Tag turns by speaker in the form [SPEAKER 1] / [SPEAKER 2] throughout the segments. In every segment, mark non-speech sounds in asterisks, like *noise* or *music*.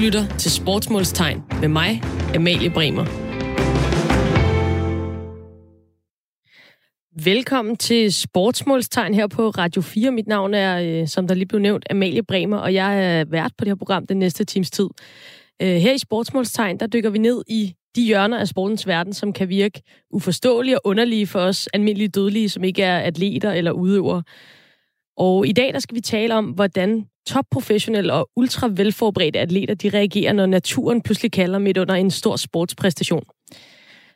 [SPEAKER 1] lytter til Sportsmålstegn med mig, Amalie Bremer. Velkommen til Sportsmålstegn her på Radio 4. Mit navn er, øh, som der lige blev nævnt, Amalie Bremer, og jeg er vært på det her program den næste times tid. Øh, her i Sportsmålstegn, der dykker vi ned i de hjørner af sportens verden, som kan virke uforståelige og underlige for os almindelige dødelige, som ikke er atleter eller udøvere. Og i dag der skal vi tale om, hvordan topprofessionelle og ultra velforberedte atleter de reagerer, når naturen pludselig kalder midt under en stor sportspræstation.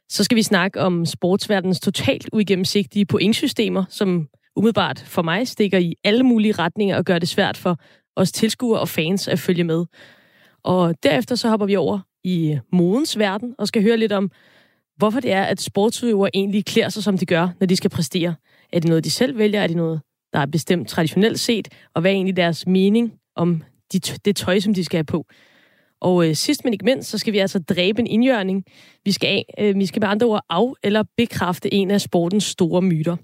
[SPEAKER 1] Så skal vi snakke om sportsverdens totalt uigennemsigtige pointsystemer, som umiddelbart for mig stikker i alle mulige retninger og gør det svært for os tilskuere og fans at følge med. Og derefter så hopper vi over i modens verden og skal høre lidt om, hvorfor det er, at sportsudøvere egentlig klæder sig, som de gør, når de skal præstere. Er det noget, de selv vælger? Er det noget, der er bestemt traditionelt set? Og hvad er egentlig deres mening om de, det tøj, som de skal have på? Og øh, sidst men ikke mindst, så skal vi altså dræbe en indjørning. Vi skal, af, øh, vi skal med andre ord af- eller bekræfte en af sportens store myter.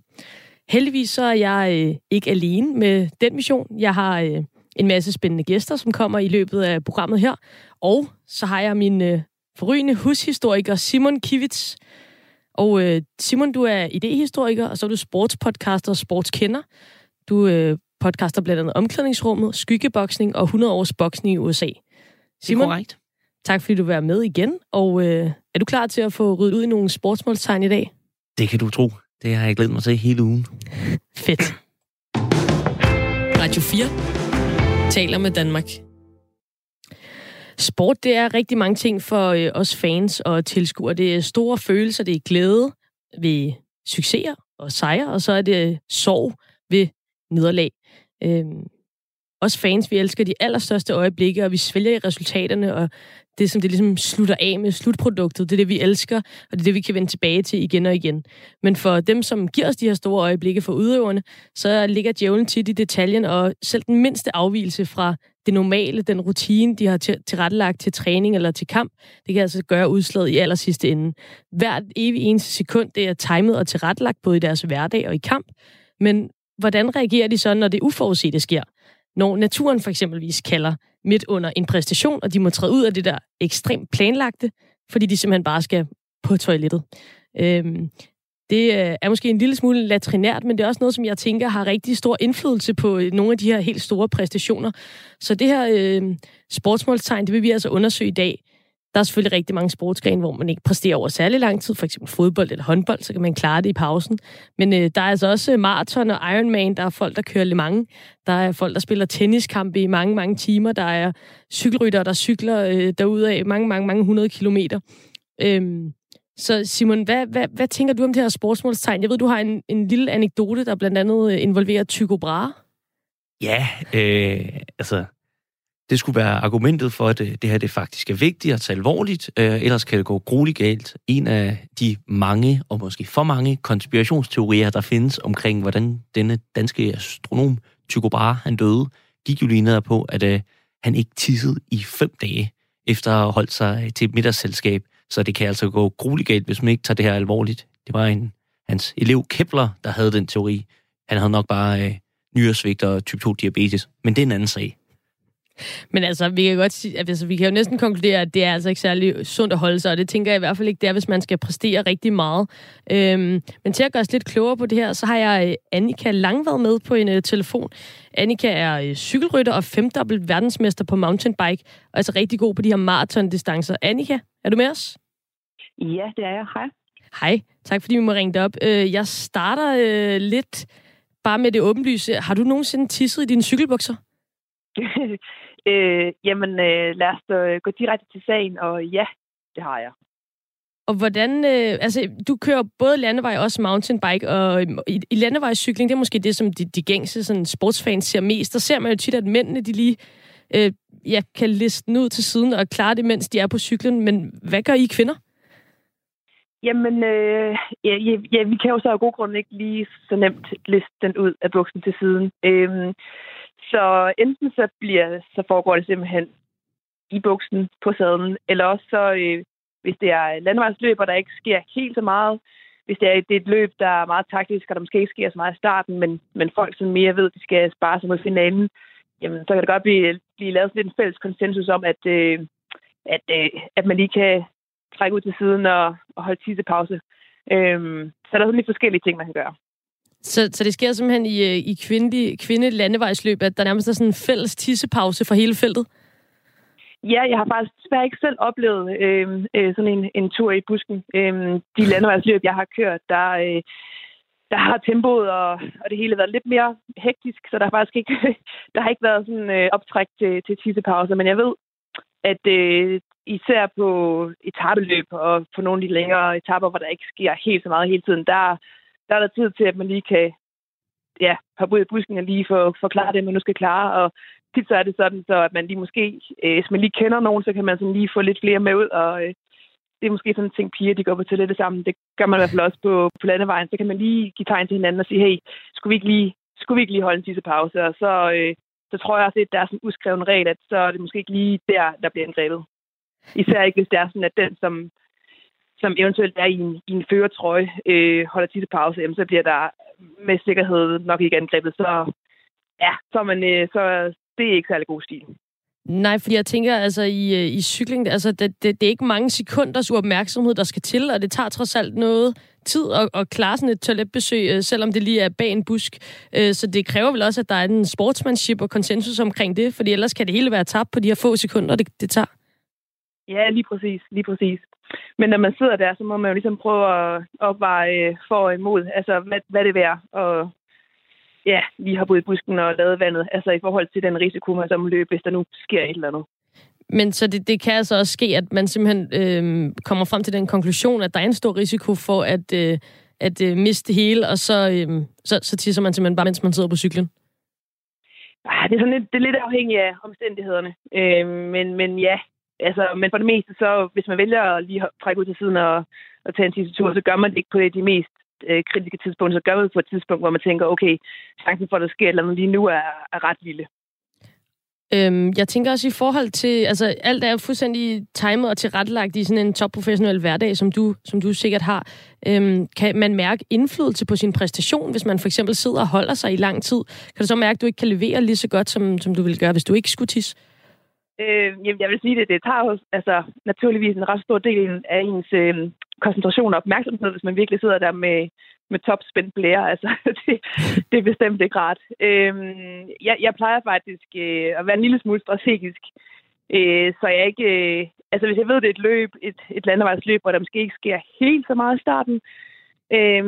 [SPEAKER 1] Heldigvis så er jeg øh, ikke alene med den mission. Jeg har øh, en masse spændende gæster, som kommer i løbet af programmet her. Og så har jeg min øh, forrygende hushistoriker Simon Kivits. Og øh, Simon, du er idehistoriker, og så er du sportspodcaster og sportskender. Du øh, podcaster blandt andet Omklædningsrummet, Skyggeboksning og 100 års boksning i USA.
[SPEAKER 2] Simon, det er korrekt.
[SPEAKER 1] tak fordi du var med igen. Og øh, er du klar til at få ryddet ud i nogle sportsmålstegn i dag?
[SPEAKER 2] Det kan du tro. Det har jeg glædet mig til hele ugen. *laughs*
[SPEAKER 1] Fedt. Radio 4 taler med Danmark. Sport, det er rigtig mange ting for øh, os fans og tilskuere. Det er store følelser, det er glæde ved succeser og sejre, og så er det sorg ved nederlag. Øhm, os fans, vi elsker de allerstørste øjeblikke, og vi svælger i resultaterne, og det, som det ligesom slutter af med slutproduktet, det er det, vi elsker, og det er det, vi kan vende tilbage til igen og igen. Men for dem, som giver os de her store øjeblikke for udøverne, så ligger djævlen tit i detaljen, og selv den mindste afvielse fra det normale, den rutine, de har tilrettelagt til træning eller til kamp, det kan altså gøre udslaget i aller sidste ende. Hvert evig eneste sekund, det er timet og tilrettelagt både i deres hverdag og i kamp. Men hvordan reagerer de så, når det uforudsete sker? Når naturen for eksempelvis kalder midt under en præstation, og de må træde ud af det der ekstremt planlagte, fordi de simpelthen bare skal på toilettet. Øhm, det øh, er måske en lille smule latrinært, men det er også noget, som jeg tænker har rigtig stor indflydelse på øh, nogle af de her helt store præstationer. Så det her øh, sportsmålstegn, det vil vi altså undersøge i dag. Der er selvfølgelig rigtig mange sportsgrene, hvor man ikke præsterer over særlig lang tid, for eksempel fodbold eller håndbold, så kan man klare det i pausen. Men øh, der er altså også maraton og Ironman, der er folk, der kører Le Mans, der er folk, der spiller tenniskampe i mange, mange timer, der er cykelryttere, der cykler øh, derude af mange, mange, mange hundrede kilometer. Øhm, så Simon, hvad, hvad, hvad tænker du om det her sportsmålstegn? Jeg ved, du har en, en lille anekdote, der blandt andet øh, involverer Tycho Brahe.
[SPEAKER 2] Ja, øh, altså, det skulle være argumentet for, at det, det her det faktisk er vigtigt at tage alvorligt, øh, ellers kan det gå grueligt galt. En af de mange, og måske for mange, konspirationsteorier, der findes omkring, hvordan denne danske astronom Tycho Brahe, han døde, gik jo lige ned på, at øh, han ikke tissede i fem dage, efter at have holdt sig øh, til et middagsselskab. Så det kan altså gå grueligt galt, hvis man ikke tager det her alvorligt. Det var en hans elev Kepler, der havde den teori. Han havde nok bare øh, nyresvigt og type 2 diabetes, men det er en anden sag.
[SPEAKER 1] Men altså, vi kan godt sige, altså, vi kan jo næsten konkludere, at det er altså ikke særlig sundt at holde sig, og det tænker jeg i hvert fald ikke, det er, hvis man skal præstere rigtig meget. Øhm, men til at gøre os lidt klogere på det her, så har jeg øh, Annika Langvad med på en uh, telefon. Annika er uh, cykelrytter og femdobbelt verdensmester på mountainbike, og altså rigtig god på de her maratondistancer. Annika, er du med os?
[SPEAKER 3] Ja, det er jeg. Hej.
[SPEAKER 1] Hej. Tak fordi vi må ringe dig op. Uh, jeg starter uh, lidt bare med det åbenlyse. Har du nogensinde tisset i dine cykelbukser? *laughs*
[SPEAKER 3] Øh, jamen, øh, lad os øh, gå direkte til sagen, og ja, det har jeg.
[SPEAKER 1] Og hvordan, øh, altså, du kører både landevej og også mountainbike, og i, i landevejscykling, det er måske det, som de, de gængse sådan, sportsfans ser mest. Der ser man jo tit, at mændene, de lige øh, ja, kan liste den ud til siden og klare det, mens de er på cyklen. Men hvad gør I kvinder?
[SPEAKER 3] Jamen, øh, ja, ja, vi kan jo så af god grund ikke lige så nemt liste den ud af buksen til siden. Øh, så enten så, bliver, så foregår det simpelthen i buksen på sadlen, eller også så, øh, hvis det er landevejsløb, og der ikke sker helt så meget, hvis det er, det er et løb, der er meget taktisk, og der måske ikke sker så meget i starten, men, men folk, som mere ved, de skal spare sig mod finalen, jamen, så kan det godt blive, blive lavet lidt en fælles konsensus om, at, øh, at, øh, at man lige kan trække ud til siden og, og holde tissepause. Øhm, så der er sådan lidt forskellige ting, man kan gøre.
[SPEAKER 1] Så, så det sker simpelthen i, øh, i kvindelig, kvinde landevejsløb, at der nærmest er sådan en fælles tissepause for hele feltet?
[SPEAKER 3] Ja, jeg har faktisk desværre ikke selv oplevet øh, øh, sådan en, en tur i busken. Øh, de landevejsløb, jeg har kørt, der, øh, der har tempoet og, og det hele været lidt mere hektisk, så der har faktisk ikke, *laughs* der har ikke været sådan øh, optræk til, til tissepauser. Men jeg ved, at øh, især på etabeløb og på nogle af de længere etaper, hvor der ikke sker helt så meget hele tiden, der, der er der tid til, at man lige kan ja, hoppe ud af busken og lige for, forklare det, man nu skal klare. Og tit så er det sådan, så at man lige måske, øh, hvis man lige kender nogen, så kan man sådan lige få lidt flere med ud. Og øh, det er måske sådan en ting, piger de går på toilettet sammen. Det gør man i hvert fald også på, på landevejen. Så kan man lige give tegn til hinanden og sige, hey, skulle vi ikke lige, skulle vi ikke lige holde en sidste pause? Og så, øh, så tror jeg også, at der er sådan en uskreven regel, at så er det måske ikke lige der, der bliver angrebet. Især ikke, hvis det er sådan, at den, som, som eventuelt er i en, i en føretrøje, øh, holder tisse pause, jamen, så bliver der med sikkerhed nok ikke angrebet. Så ja, så, man, øh, så det er ikke særlig god stil.
[SPEAKER 1] Nej, fordi jeg tænker, altså i, øh, i cykling, altså det, det, det er ikke mange sekunders uopmærksomhed, der skal til, og det tager trods alt noget tid at, at klare sådan et toiletbesøg, øh, selvom det lige er bag en busk. Øh, så det kræver vel også, at der er en sportsmanship og konsensus omkring det, fordi ellers kan det hele være tabt på de her få sekunder, det, det tager.
[SPEAKER 3] Ja, lige præcis, lige præcis. Men når man sidder der, så må man jo ligesom prøve at opveje for og imod, altså hvad, hvad det er værd, og ja, lige har i busken og lavet vandet, altså i forhold til den risiko, man som løb, hvis der nu sker et eller andet.
[SPEAKER 1] Men så det, det kan altså også ske, at man simpelthen øh, kommer frem til den konklusion, at der er en stor risiko for at, øh, at øh, miste det hele, og så, øh, så, så tisser man simpelthen bare, mens man sidder på cyklen?
[SPEAKER 3] Ah, det er, sådan lidt, det er lidt afhængigt af omstændighederne. Øh, men, men ja, altså, men for det meste, så hvis man vælger at lige trække ud til siden og, og tage en sidste tur, så gør man det ikke på de mest øh, kritiske tidspunkter. Så gør man det på et tidspunkt, hvor man tænker, okay, chancen for, at der sker et eller andet lige nu er, er ret lille.
[SPEAKER 1] Øhm, jeg tænker også i forhold til, altså alt er fuldstændig timet og tilrettelagt i sådan en topprofessionel hverdag, som du, som du sikkert har. Øhm, kan man mærke indflydelse på sin præstation, hvis man for eksempel sidder og holder sig i lang tid? Kan du så mærke, at du ikke kan levere lige så godt, som, som du ville gøre, hvis du ikke skulle tisse?
[SPEAKER 3] Øh, jamen, jeg vil sige det, det tager jo altså, naturligvis en ret stor del af ens øh, koncentration og opmærksomhed, hvis man virkelig sidder der med, med topspændt blære. Altså, *laughs* det, det er bestemt ikke rart. Øh, jeg, jeg plejer faktisk øh, at være en lille smule strategisk, øh, så jeg ikke... Øh, altså, hvis jeg ved, det er et løb, et, et landevejsløb, hvor der måske ikke sker helt så meget i starten, øh,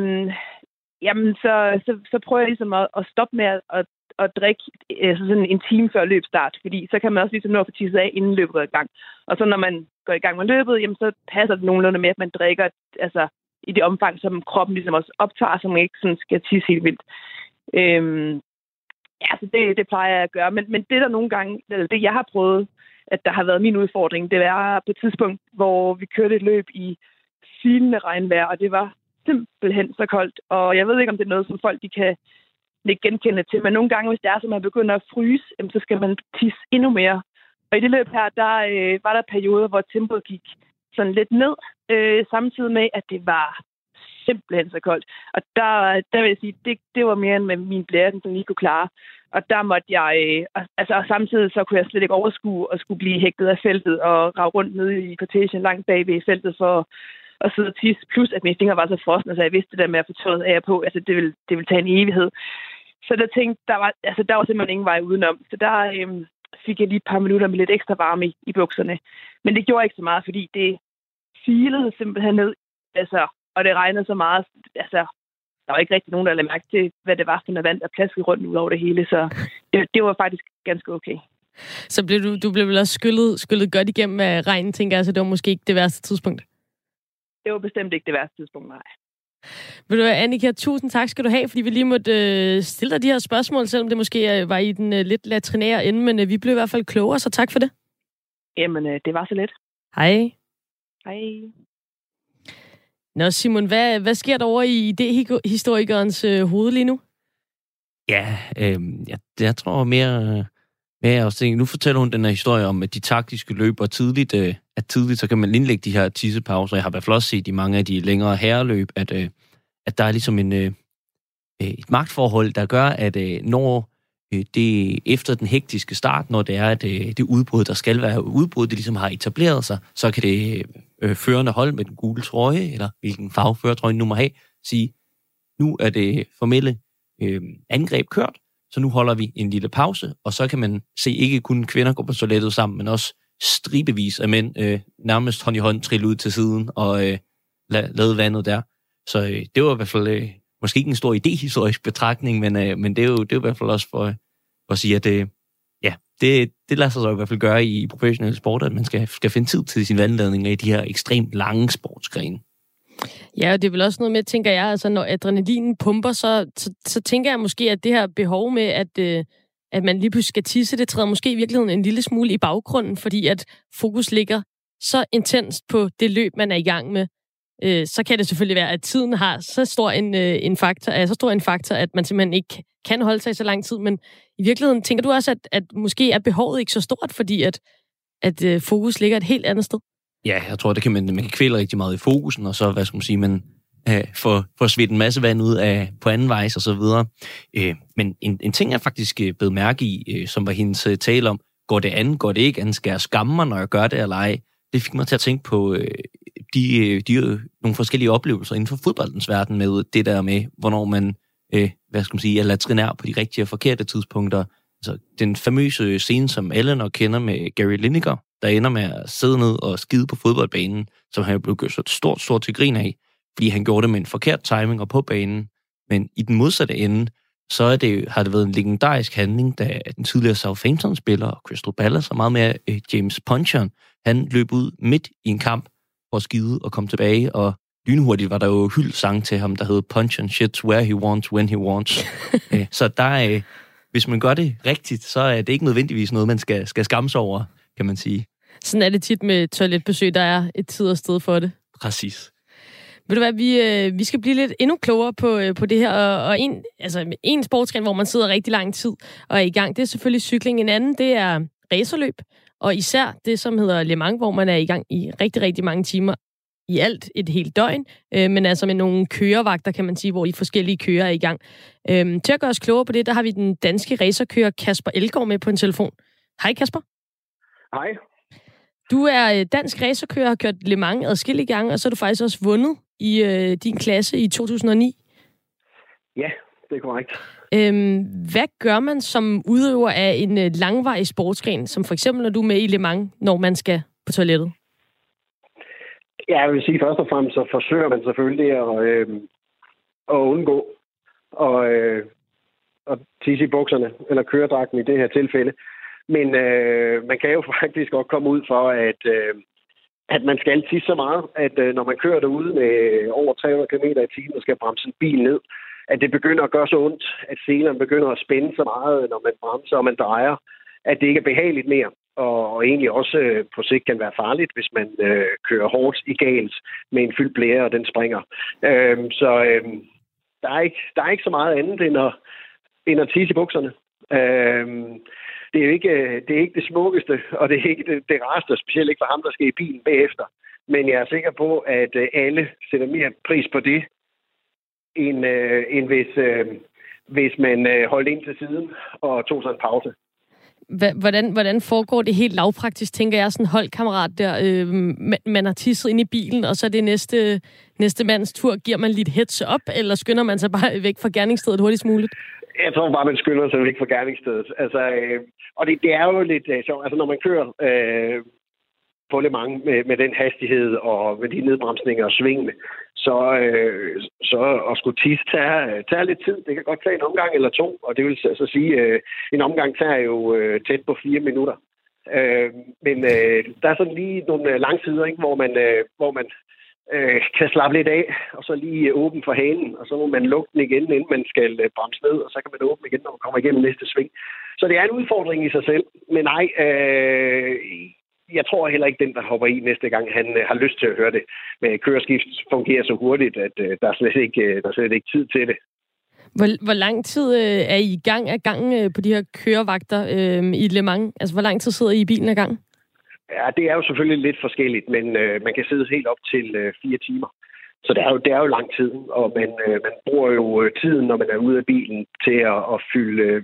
[SPEAKER 3] jamen, så, så, så prøver jeg ligesom at, at stoppe med at, at drikke altså sådan en time før løbstart, fordi så kan man også ligesom nå at få tisset af, inden løbet går i gang. Og så når man går i gang med løbet, jamen så passer det nogenlunde med, at man drikker altså, i det omfang, som kroppen ligesom også optager, så man ikke sådan skal tisse helt vildt. Øhm, ja, så det, det plejer jeg at gøre. Men, men det der nogle gange, eller det jeg har prøvet, at der har været min udfordring, det var på et tidspunkt, hvor vi kørte et løb i silende regnvejr, og det var simpelthen så koldt. Og jeg ved ikke, om det er noget, som folk de kan ikke genkende til. Men nogle gange, hvis det er, så man begynder at fryse, så skal man tisse endnu mere. Og i det løb her, der øh, var der perioder, hvor tempoet gik sådan lidt ned, øh, samtidig med, at det var simpelthen så koldt. Og der, der vil jeg sige, det, det var mere end med min blære, som lige kunne klare. Og der måtte jeg, øh, altså og samtidig så kunne jeg slet ikke overskue at skulle blive hægtet af feltet og rave rundt nede i kortagen langt bag ved feltet for at sidde og tisse. Plus at mine fingre var så frosne, så jeg vidste det der med at få tøjet af på. Altså det ville, det ville tage en evighed. Så der tænkte, der var, altså, der var simpelthen ingen vej udenom. Så der øhm, fik jeg lige et par minutter med lidt ekstra varme i, i bukserne. Men det gjorde ikke så meget, fordi det filede simpelthen ned. Altså, og det regnede så meget. Altså, der var ikke rigtig nogen, der lagde mærke til, hvad det var for noget vand, der plaskede rundt ud over det hele. Så det, det var faktisk ganske okay.
[SPEAKER 1] Så blev du, du blev vel også skyllet, skyllet godt igennem af regnen, tænker jeg, så det var måske ikke det værste tidspunkt?
[SPEAKER 3] Det var bestemt ikke det værste tidspunkt, nej.
[SPEAKER 1] Vil du Annika, tusind tak skal du have, fordi vi lige måtte øh, stille dig de her spørgsmål, selvom det måske øh, var i den øh, lidt latrinære ende, men øh, vi blev i hvert fald klogere, så tak for det.
[SPEAKER 3] Jamen, øh, det var så let.
[SPEAKER 1] Hej.
[SPEAKER 3] Hej.
[SPEAKER 1] Nå Simon, hvad, hvad sker der over i idéhistorikerens øh, hoved lige nu?
[SPEAKER 2] Ja, øh, jeg, jeg tror mere... mere også tænke, nu fortæller hun den her historie om, at de taktiske løber tidligt, øh, at tidligt, så kan man indlægge de her tissepauser. Jeg har i hvert fald også set i mange af de længere herreløb, at, øh, at der er ligesom en, øh, øh et magtforhold, der gør, at øh, når øh, det efter den hektiske start, når det er, at det, det udbrud, der skal være udbrud, det ligesom har etableret sig, så kan det øh, øh, førende hold med den gule trøje, eller hvilken farve førertrøjen nu må have, sige, nu er det formelle øh, angreb kørt, så nu holder vi en lille pause, og så kan man se ikke kun kvinder gå på toilettet sammen, men også stribevis af mænd øh, nærmest hånd i hånd trille ud til siden og øh, lade vandet der. Så øh, det var i hvert fald øh, måske ikke en stor idehistorisk betragtning, men, øh, men det, er jo, det er jo i hvert fald også for, for at sige, at øh, ja, det, det lader sig så i hvert fald gøre i professionelle sport, at man skal, skal finde tid til sin vandladning i de her ekstremt lange sportsgrene.
[SPEAKER 1] Ja, og det er vel også noget med, tænker jeg, altså når adrenalinen pumper, så, så, så tænker jeg måske, at det her behov med, at, øh, at man lige pludselig skal tisse, det træder måske i virkeligheden en lille smule i baggrunden, fordi at fokus ligger så intenst på det løb, man er i gang med. Øh, så kan det selvfølgelig være, at tiden har så stor en, øh, en faktor, er så stor en faktor, at man simpelthen ikke kan holde sig i så lang tid. Men i virkeligheden tænker du også, at, at måske er behovet ikke så stort, fordi at, at øh, fokus ligger et helt andet sted?
[SPEAKER 2] Ja, jeg tror, det kan man, man kan kvæle rigtig meget i fokusen, og så, hvad skal man sige, man øh, for får svedt en masse vand ud af på anden vej og så videre. Øh, men en, en ting, jeg faktisk øh, blev mærke i, øh, som var hendes øh, tale om, går det an, går det ikke an, skal jeg skamme mig, når jeg gør det eller ej? Det fik mig til at tænke på øh, de, øh, de øh, nogle forskellige oplevelser inden for fodboldens verden med det der med, hvornår man, øh, hvad skal man sige, er latrinær på de rigtige og forkerte tidspunkter. Altså, den famøse øh, scene, som alle nok kender med Gary Lineker, der ender med at sidde ned og skide på fodboldbanen, som han blev gjort så stort, stort til grin af, fordi han gjorde det med en forkert timing og på banen. Men i den modsatte ende, så er det, har det været en legendarisk handling, da den tidligere Southampton-spiller, Crystal Palace, og meget mere øh, James Punchon, han løb ud midt i en kamp for at skide og komme tilbage, og lynhurtigt var der jo hyld sang til ham, der hed Punch and Shit Where He Wants, When He Wants. *laughs* Øh, så der er, hvis man gør det rigtigt, så er det ikke nødvendigvis noget, man skal, skal skamme sig over, kan man sige.
[SPEAKER 1] Sådan er det tit med toiletbesøg, der er et tid og sted for det.
[SPEAKER 2] Præcis.
[SPEAKER 1] Ved du hvad, vi, øh, vi skal blive lidt endnu klogere på, øh, på det her, og, og en, altså, en sportsgren, hvor man sidder rigtig lang tid og er i gang, det er selvfølgelig cykling. En anden, det er racerløb, og især det, som hedder Le Mans, hvor man er i gang i rigtig, rigtig mange timer i alt et helt døgn, øh, men altså med nogle kørevagter, kan man sige, hvor de forskellige kører er i gang. Øh, til at gøre os klogere på det, der har vi den danske racerkører Kasper Elgaard med på en telefon. Hej Kasper.
[SPEAKER 4] Hej.
[SPEAKER 1] Du er øh, dansk racerkører, har kørt Le Mans adskillige gange, og så har du faktisk også vundet i øh, din klasse i 2009.
[SPEAKER 4] Ja, det er korrekt.
[SPEAKER 1] Øhm, hvad gør man som udøver af en øh, langvarig sportsgren, som for eksempel når du er med i Le Mans, når man skal på toilettet?
[SPEAKER 4] Ja, jeg vil sige først og fremmest, så forsøger man selvfølgelig at, øh, at undgå at, øh, at tisse i bukserne, eller køredragten i det her tilfælde. Men øh, man kan jo *laughs* faktisk godt komme ud for, at, øh, at man skal tisse så meget, at øh, når man kører derude med over 300 km i timen og skal bremse en bil ned, at det begynder at gøre så ondt, at selerne begynder at spænde så meget, når man bremser og man drejer, at det ikke er behageligt mere. Og, og egentlig også øh, på sigt kan være farligt, hvis man øh, kører hårdt i galt med en fyldt blære, og den springer. Øh, så øh, der, er ikke, der er ikke så meget andet end at, end at tisse i bukserne. Øh, det er jo ikke øh, det, er ikke det smukkeste, og det er ikke det, det rareste, specielt ikke for ham, der skal i bilen bagefter. Men jeg er sikker på, at øh, alle sætter mere pris på det, end, øh, end hvis, øh, hvis man øh, holdt ind til siden og tog sig en pause.
[SPEAKER 1] Hvordan, hvordan foregår det helt lavpraktisk, tænker jeg, sådan en holdkammerat der, øh, man har tisset ind i bilen, og så er det næste, næste mands tur. Giver man lidt heads op, eller skynder man sig bare væk fra gerningsstedet hurtigst muligt?
[SPEAKER 4] Jeg tror bare, man skynder sig ikke for gerningsstedet. Altså, øh, og det, det er jo lidt øh, sjovt. Altså, når man kører øh, på Le Mans med, med den hastighed og med de nedbremsninger og svingene, så, øh, så at skulle tisse tager, tager lidt tid. Det kan godt tage en omgang eller to, og det vil så sige, øh, en omgang tager jo øh, tæt på fire minutter. Øh, men øh, der er sådan lige nogle øh, langsider, ikke, hvor man, øh, hvor man øh, Øh, kan slappe lidt af, og så lige åben åbne for hanen, og så må man lukke den igen, inden man skal øh, bremse ned, og så kan man åbne igen, når man kommer igennem næste sving. Så det er en udfordring i sig selv. Men nej, øh, jeg tror heller ikke, den, der hopper i næste gang, han øh, har lyst til at høre det. Men køreskift fungerer så hurtigt, at øh, der, er slet ikke, øh, der er slet ikke tid til det.
[SPEAKER 1] Hvor, hvor lang tid øh, er I i gang af gang øh, på de her kørevagter øh, i Le Mans? Altså, hvor lang tid sidder I i bilen af gang?
[SPEAKER 4] Ja, det er jo selvfølgelig lidt forskelligt, men øh, man kan sidde helt op til øh, fire timer. Så det er jo, det er jo lang tid, og man, øh, man bruger jo øh, tiden, når man er ude af bilen, til at, at fylde øh,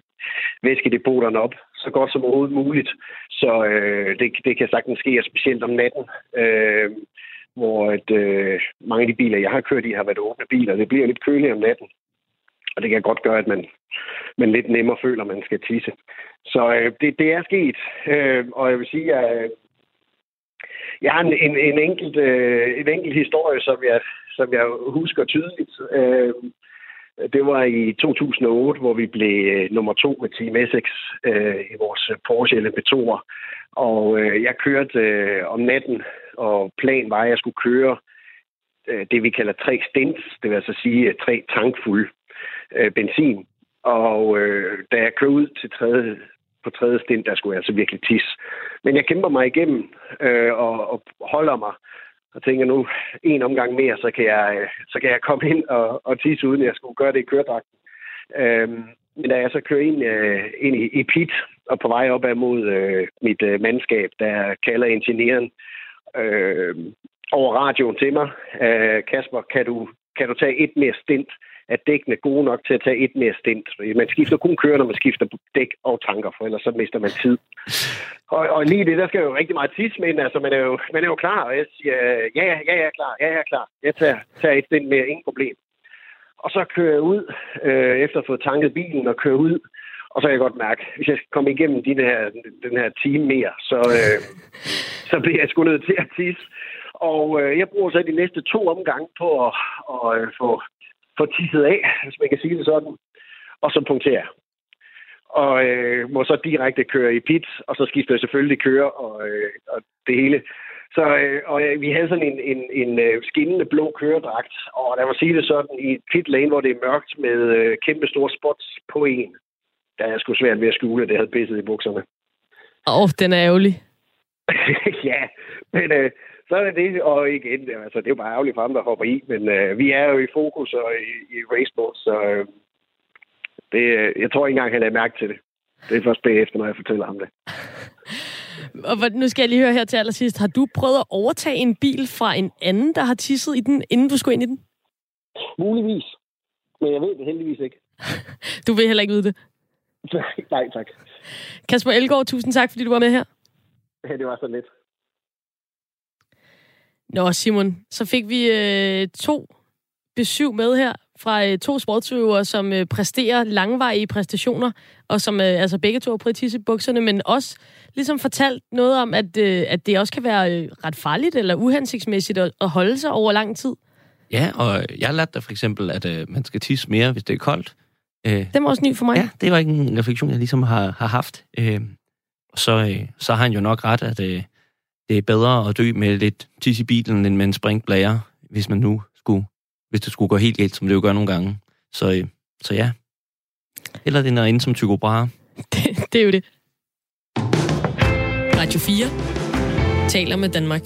[SPEAKER 4] væskedepoterne op så godt som overhovedet muligt. Så øh, det, det kan sagtens ske, specielt om natten, øh, hvor at, øh, mange af de biler, jeg har kørt i, har været åbne biler. Det bliver lidt køligt om natten, og det kan godt gøre, at man, man lidt nemmere føler, at man skal tisse. Så øh, det, det er sket, øh, og jeg vil sige, at jeg har en, en, en, enkelt, øh, en enkelt historie, som jeg, som jeg husker tydeligt. Øh, det var i 2008, hvor vi blev øh, nummer to med Team Essex øh, i vores Porsche LMP2'er. Og øh, jeg kørte øh, om natten, og planen var, at jeg skulle køre øh, det, vi kalder tre stints, det vil altså sige øh, tre tankfulde øh, benzin. Og øh, da jeg kørte ud til tredje, på tredje stint, der skulle jeg altså virkelig tisse. Men jeg kæmper mig igennem øh, og, og holder mig og tænker nu en omgang mere, så kan jeg, så kan jeg komme ind og, og tisse, uden jeg skulle gøre det i køredragten. Øhm, men da jeg så kører ind, øh, ind i, i pit og på vej op mod øh, mit øh, mandskab, der kalder ingeniøren øh, over radioen til mig, øh, Kasper, kan du, kan du tage et mere stint? Er dækkene gode nok til at tage et mere stint? Man skifter kun køre, når man skifter dæk og tanker, for ellers så mister man tid. Og, og lige det, der skal jo rigtig meget tids, men altså, man er jo, man er jo klar, og jeg siger, ja, ja, ja, jeg er klar, ja, jeg er klar. Jeg tager, tager et stint mere, ingen problem. Og så kører jeg ud, øh, efter at få tanket bilen og kører ud, og så kan jeg godt mærke, hvis jeg skal komme igennem de her, den her time mere, så, øh, så bliver jeg sgu nødt til at tisse. Og øh, jeg bruger så de næste to omgange på at, at, at få, få tisset af, hvis man kan sige det sådan. Og så punkterer og øh, må så direkte køre i pit, og så skifter jeg selvfølgelig køre og, øh, og det hele. Så øh, og, øh, vi havde sådan en, en, en øh, skinnende blå køredragt, og der var sige det sådan, i et pit lane, hvor det er mørkt med øh, kæmpe store spots på en, der er sgu svært ved at skjule, at det havde pisset i bukserne.
[SPEAKER 1] Åh, oh, den er ærgerlig. *laughs*
[SPEAKER 4] ja, men øh, så er det det, og igen, altså, det er jo bare ærgerligt for ham, der hopper i, men øh, vi er jo i fokus og i, i race mode, så øh, det, jeg tror ikke engang, han har mærke til det. Det er først bagefter, når jeg fortæller ham det. *laughs*
[SPEAKER 1] Og nu skal jeg lige høre her til allersidst. Har du prøvet at overtage en bil fra en anden, der har tisset i den, inden du skulle ind i den?
[SPEAKER 4] Muligvis. Men jeg ved det heldigvis ikke. *laughs*
[SPEAKER 1] du vil heller ikke vide det? *laughs*
[SPEAKER 4] Nej, tak.
[SPEAKER 1] Kasper Elgaard, tusind tak, fordi du var med her.
[SPEAKER 4] Ja, det var så lidt.
[SPEAKER 1] Nå, Simon, så fik vi øh, to besøg med her fra øh, to sportsøvere, som øh, præsterer langvarige præstationer, og som øh, altså begge to har bukserne, men også ligesom fortalt noget om, at, øh, at det også kan være øh, ret farligt eller uhensigtsmæssigt at, at holde sig over lang tid.
[SPEAKER 2] Ja, og jeg lærte da for eksempel, at øh, man skal tisse mere, hvis det er koldt.
[SPEAKER 1] Øh, det var også ny for mig.
[SPEAKER 2] Ja, det var ikke en refleksion, jeg ligesom har, har haft. Øh, så, øh, så har han jo nok ret, at øh, det er bedre at dø med lidt tis i bilen, end med en springblære, hvis man nu skulle hvis det skulle gå helt galt, som det jo gør nogle gange. Så, øh, så ja. Eller det er inde som Tycho Brahe. *laughs*
[SPEAKER 1] Det, det er jo det. Radio 4 taler med Danmark.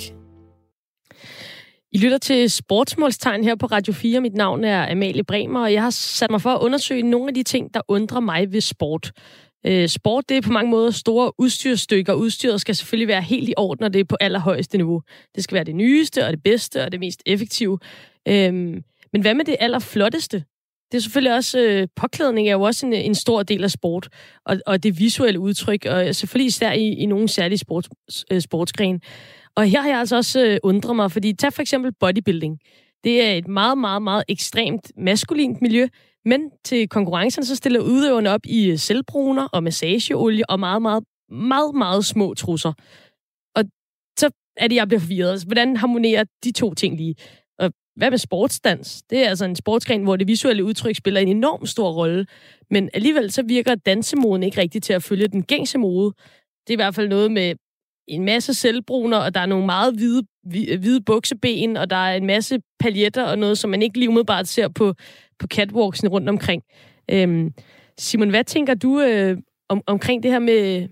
[SPEAKER 1] I lytter til Sportsmålstegn her på Radio 4. Mit navn er Amalie Bremer, og jeg har sat mig for at undersøge nogle af de ting, der undrer mig ved sport. Øh, sport, det er på mange måder store udstyrsstykker. Udstyret skal selvfølgelig være helt i orden, og det er på allerhøjeste niveau. Det skal være det nyeste, og det bedste, og det mest effektive. Øhm, men hvad med det allerflotteste? Det er selvfølgelig også, øh, påklædning er jo også en, en stor del af sport, og, og det visuelle udtryk, og selvfølgelig især i, i nogle særlige sports, øh, sportsgren. Og her har jeg altså også øh, undret mig, fordi tag for eksempel bodybuilding. Det er et meget, meget, meget ekstremt maskulint miljø, men til konkurrencen så stiller udøverne op i selvbruner og massageolie og meget, meget, meget, meget små trusser. Og så er det, jeg bliver forvirret. Altså, hvordan harmonerer de to ting lige? Og Hvad med sportsdans? Det er altså en sportsgren, hvor det visuelle udtryk spiller en enorm stor rolle. Men alligevel så virker dansemoden ikke rigtigt til at følge den gængse mode. Det er i hvert fald noget med en masse selvbruner, og der er nogle meget hvide, Øh, hvide bukseben, og der er en masse paljetter og noget, som man ikke lige umiddelbart ser på, på catwalksene rundt omkring. Øhm, Simon, hvad tænker du øh, om, omkring det her med,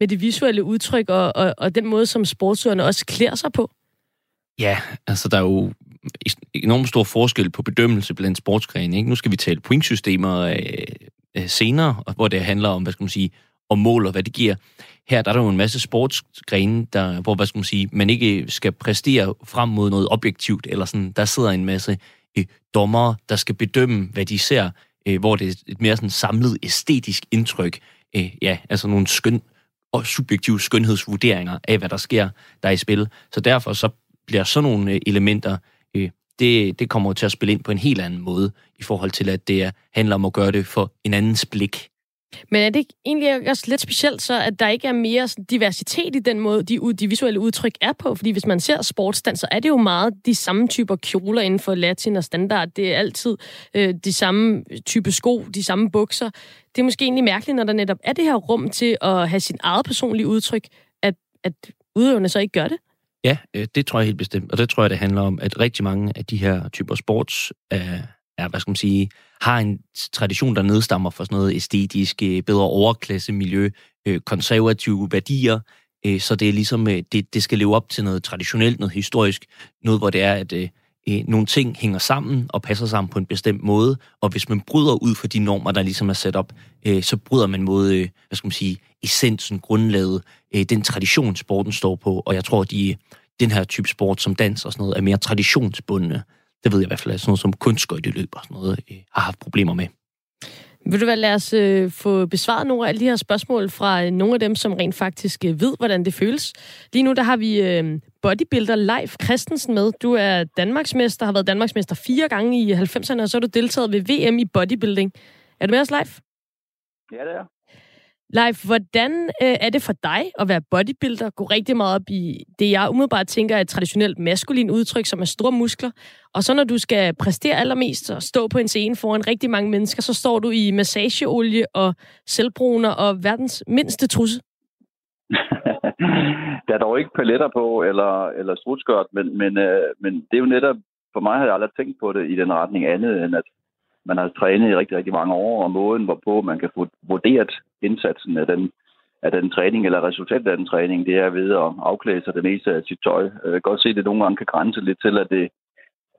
[SPEAKER 1] med det visuelle udtryk og, og, og den måde, som sportsøgerne også klæder sig på?
[SPEAKER 2] Ja, altså der er jo enormt stor forskel på bedømmelse blandt sportsgrene. Ikke? Nu skal vi tale pointsystemer øh, øh senere, hvor det handler om, hvad skal man sige, og måler, hvad det giver. Her der er der jo en masse sportsgrene, der, hvor hvad skal man, sige, man ikke skal præstere frem mod noget objektivt, eller sådan, der sidder en masse øh, dommere, der skal bedømme, hvad de ser, øh, hvor det er et mere sådan samlet æstetisk indtryk. Øh, ja, altså nogle skøn og subjektive skønhedsvurderinger af, hvad der sker der er i spil. Så derfor så bliver sådan nogle øh, elementer, øh, det, det kommer til at spille ind på en helt anden måde, i forhold til, at det handler om at gøre det for en andens blik.
[SPEAKER 1] Men er det ikke egentlig også lidt specielt så, at der ikke er mere diversitet i den måde, de, de visuelle udtryk er på? Fordi hvis man ser sportsdans, så er det jo meget de samme typer kjoler inden for latin og standard. Det er altid øh, de samme type sko, de samme bukser. Det er måske egentlig mærkeligt, når der netop er det her rum til at have sin eget personlige udtryk, at, at udøverne så ikke gør det?
[SPEAKER 2] Ja, øh, det tror jeg helt bestemt. Og det tror jeg, det handler om, at rigtig mange af de her typer sports er, er hvad skal man sige, har en tradition, der nedstammer fra sådan noget æstetisk, øh, bedre overklasse miljø, øh, konservative værdier, øh, så det er ligesom, det, det skal leve op til noget traditionelt, noget historisk, noget hvor det er, at nogle ting hænger sammen og passer sammen på en bestemt måde, og hvis man bryder ud for de normer, der ligesom er sat op, så bryder man mod, hvad skal man sige, essensen, grundlaget, den tradition, sporten står på, og jeg tror, at de, den her type sport som dans og sådan noget, er mere traditionsbundne. Det ved jeg i hvert fald, at sådan noget som kunstskøjteløb og sådan noget, har haft problemer med.
[SPEAKER 1] Vil du være, lad os øh, få besvaret nogle af alle de her spørgsmål fra øh, nogle af dem, som rent faktisk øh, ved, hvordan det føles. Lige nu der har vi øh, bodybuilder Leif Christensen med. Du er Danmarksmester, har været Danmarksmester fire gange i 90'erne, og så har du deltaget ved VM i bodybuilding. Er du med os, Leif?
[SPEAKER 5] Ja, det er
[SPEAKER 1] Leif, hvordan øh, er det for dig at være bodybuilder? Gå rigtig meget op i det, jeg umiddelbart tænker er et traditionelt maskulin udtryk, som er store muskler. Og så når du skal præstere allermest og stå på en scene foran rigtig mange mennesker, så står du i massageolie og selvbruner og verdens mindste trusse. *laughs*
[SPEAKER 5] der er dog ikke paletter på eller, eller strutskørt, men, men, øh, men det er jo netop, for mig har jeg aldrig tænkt på det i den retning andet, end at man har trænet i rigtig, rigtig mange år, og måden, hvorpå man kan få vurderet indsatsen af den, af den træning, eller resultatet af den træning, det er ved at afklæde sig det meste af sit tøj. Jeg kan godt se, at det nogle gange kan grænse lidt til, at det,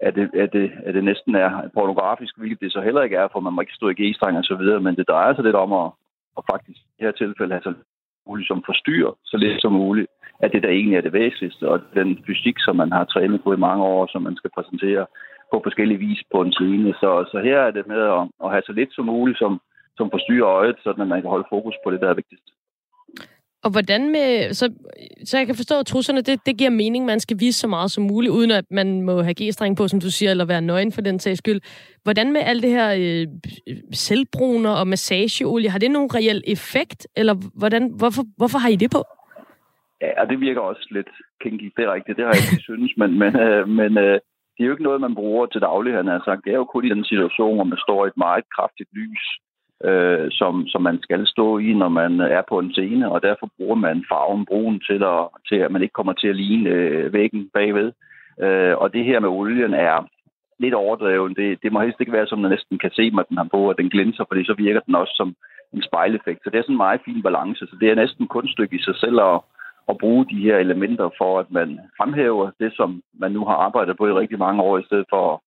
[SPEAKER 5] at det, at det, at det næsten er pornografisk, hvilket det så heller ikke er, for man må ikke stå i g-streng og så videre, men det drejer sig lidt om at, at faktisk i det her tilfælde have så muligt som forstyrre så lidt som muligt, at det der egentlig er det væsentligste, og den fysik, som man har trænet på i mange år, som man skal præsentere, på forskellige vis på en scene. Så, så her er det med at, at have så lidt som muligt, som, som forstyrrer øjet, så at man kan holde fokus på det, der er vigtigst.
[SPEAKER 1] Og hvordan med... Så, så jeg kan forstå, at trusserne, det, det giver mening, man skal vise så meget som muligt, uden at man må have g-streng på, som du siger, eller være nøgen for den sags skyld. Hvordan med alt det her øh, selvbruner og massageolie, har det nogen reel effekt, eller hvordan, hvorfor, hvorfor har I det på?
[SPEAKER 5] Ja, det virker også lidt kinky, det er rigtigt, det har jeg ikke synes, men, men, øh, men øh, det er jo ikke noget, man bruger til daglig, han har sagt. Det er jo kun i den situation, hvor man står i et meget kraftigt lys, øh, som, som man skal stå i, når man er på en scene, og derfor bruger man farven brun til, at, til at man ikke kommer til at ligne øh, væggen bagved. Øh, og det her med olien er lidt overdreven. Det, det må helst ikke være, som man næsten kan se, at den har på, at den glinser, fordi så virker den også som en spejleffekt. Så det er sådan en meget fin balance. Så det er næsten kunststykke i sig selv at, at bruge de her elementer for, at man fremhæver det, som man nu har arbejdet på i rigtig mange år, i stedet for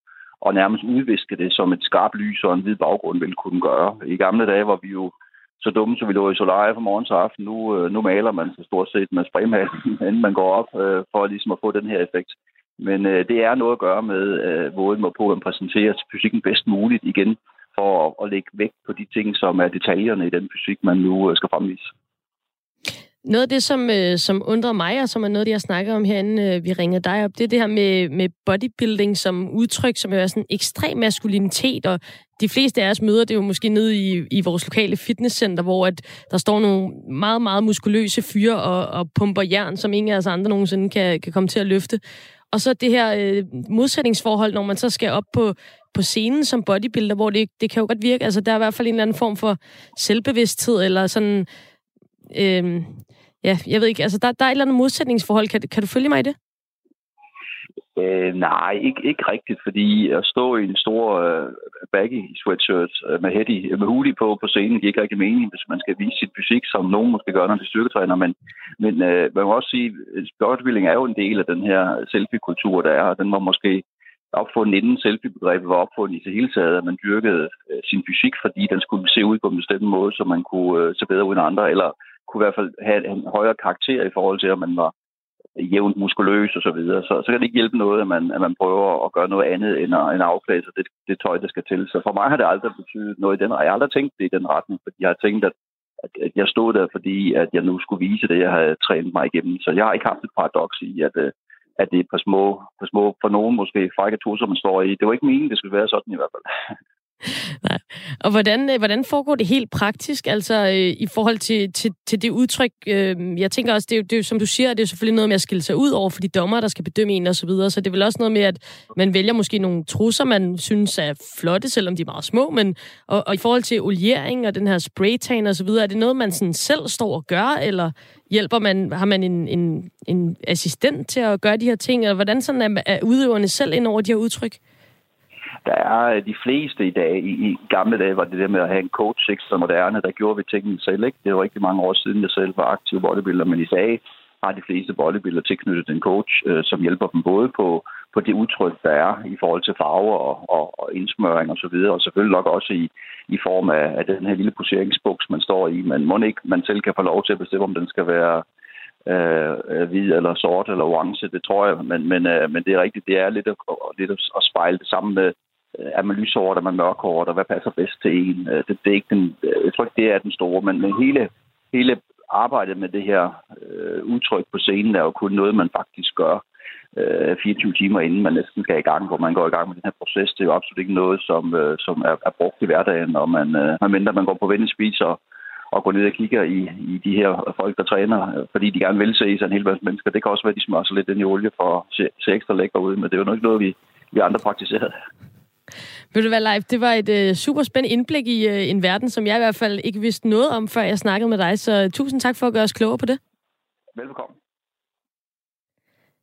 [SPEAKER 5] at nærmest udviske det, som et skarpt lys og en hvid baggrund ville kunne gøre. I gamle dage var vi jo så dumme, så vi lå i solarie fra morgen til aften. Nu, øh, nu maler man så stort set med spraymalen, *laughs* inden man går op, øh, for ligesom at få den her effekt. Men øh, det er noget at gøre med øh, måden, hvorpå man præsenterer fysikken bedst muligt igen, for at, at lægge vægt på de ting, som er detaljerne i den fysik, man nu øh, skal fremvise.
[SPEAKER 1] Noget af det, som, øh, som undrer mig, og som er noget, det jeg snakker om herinde, øh, vi ringede dig op, det er det her med, med bodybuilding som udtryk, som jo er sådan ekstrem maskulinitet, og de fleste af os møder det jo måske nede i, i vores lokale fitnesscenter, hvor at der står nogle meget, meget muskuløse fyre og, og pumper jern, som ingen af os andre nogensinde kan, kan komme til at løfte. Og så det her øh, modsætningsforhold, når man så skal op på, på scenen som bodybuilder, hvor det, det kan jo godt virke, altså der er i hvert fald en eller anden form for selvbevidsthed, eller sådan øh, ja, jeg ved ikke, altså der, der er et eller andet modsætningsforhold. Kan, kan du følge mig i det?
[SPEAKER 5] Øh, nej, ikke, ikke rigtigt, fordi at stå i en stor øh, baggy sweatshirt øh, med, hætti, med hoodie på på scenen giver ikke rigtig mening, hvis man skal vise sit fysik, som nogen måske gør, når de styrketræner. Men, men øh, man må også sige, at bodybuilding er jo en del af den her selfie-kultur, der er, og den var måske opfundet inden selfie-begrebet var opfundet i det hele taget, at man dyrkede øh, sin fysik, fordi den skulle se ud på en bestemt måde, så man kunne øh, se bedre ud end andre, eller kunne i hvert fald have en højere karakter i forhold til, om man var jævnt muskuløs og så videre. Så, så kan det ikke hjælpe noget, at man, at man prøver at gøre noget andet end at, end at afklæde sig det, det tøj, der skal til. Så for mig har det aldrig betydet noget i den Jeg har aldrig tænkt det i den retning, fordi jeg har tænkt, at, at jeg stod der, fordi at jeg nu skulle vise det, jeg havde trænet mig igennem. Så jeg har ikke haft et paradoks i, at, øh, at det er på små, på små for nogen måske frække som man står i. Det var ikke meningen, det skulle være sådan i hvert fald. *laughs*
[SPEAKER 1] Nej. Og hvordan, øh, hvordan foregår det helt praktisk, altså øh, i forhold til, til, til det udtryk? Øh, jeg tænker også, det er, jo, det er jo, som du siger, det er jo selvfølgelig noget med at skille sig ud over for de dommer, der skal bedømme en og så videre, så det er vel også noget med, at man vælger måske nogle trusser, man synes er flotte, selvom de er meget små, men og, og i forhold til oliering og den her spraytan og så videre, er det noget, man sådan selv står og gør, eller hjælper man, har man en, en, en assistent til at gøre de her ting, eller hvordan sådan er, er udøverne selv ind over de her udtryk?
[SPEAKER 5] Der er øh, de fleste i dag, i, i gamle dage var det der med at have en coach, ikke så moderne, der gjorde vi tingene selv. Ikke? Det var rigtig mange år siden, jeg selv var aktiv bodybuilder, men i dag har de fleste bodybuilder tilknyttet en coach, øh, som hjælper dem både på, på det udtryk, der er i forhold til farver og, og, og indsmøring og så videre, og selvfølgelig nok også i, i form af, af den her lille poseringsbuks, man står i, men må ikke man selv kan få lov til at bestemme, om den skal være øh, øh, hvid eller sort eller orange, det tror jeg, men, men, øh, men det er rigtigt, det er lidt at, lidt at spejle det samme med, Øh, er man lyshåret, er man mørkhåret, og hvad passer bedst til en? Øh, det, det er ikke den, øh, jeg tror ikke, det er den store, men, men hele, hele arbejdet med det her øh, udtryk på scenen er jo kun noget, man faktisk gør øh, 24 timer inden man næsten skal i gang, hvor man går i gang med den her proces. Det er jo absolut ikke noget, som, øh, som er, er brugt i hverdagen, og man, øh, mindre man går på vennespiser og, og går ned og kigger i, i de her folk, der træner, fordi de gerne vil se sig en hel masse mennesker. Det kan også være, at de smører sig lidt ind i olie for at se, se ekstra lækker ud, men det er jo nok ikke noget, vi, vi andre praktiserer.
[SPEAKER 1] Vil du være live? Det var et uh, super spændende indblik i uh, en verden, som jeg i hvert fald ikke vidste noget om, før jeg snakkede med dig. Så uh, tusind tak for at gøre os klogere på det.
[SPEAKER 5] Velkommen.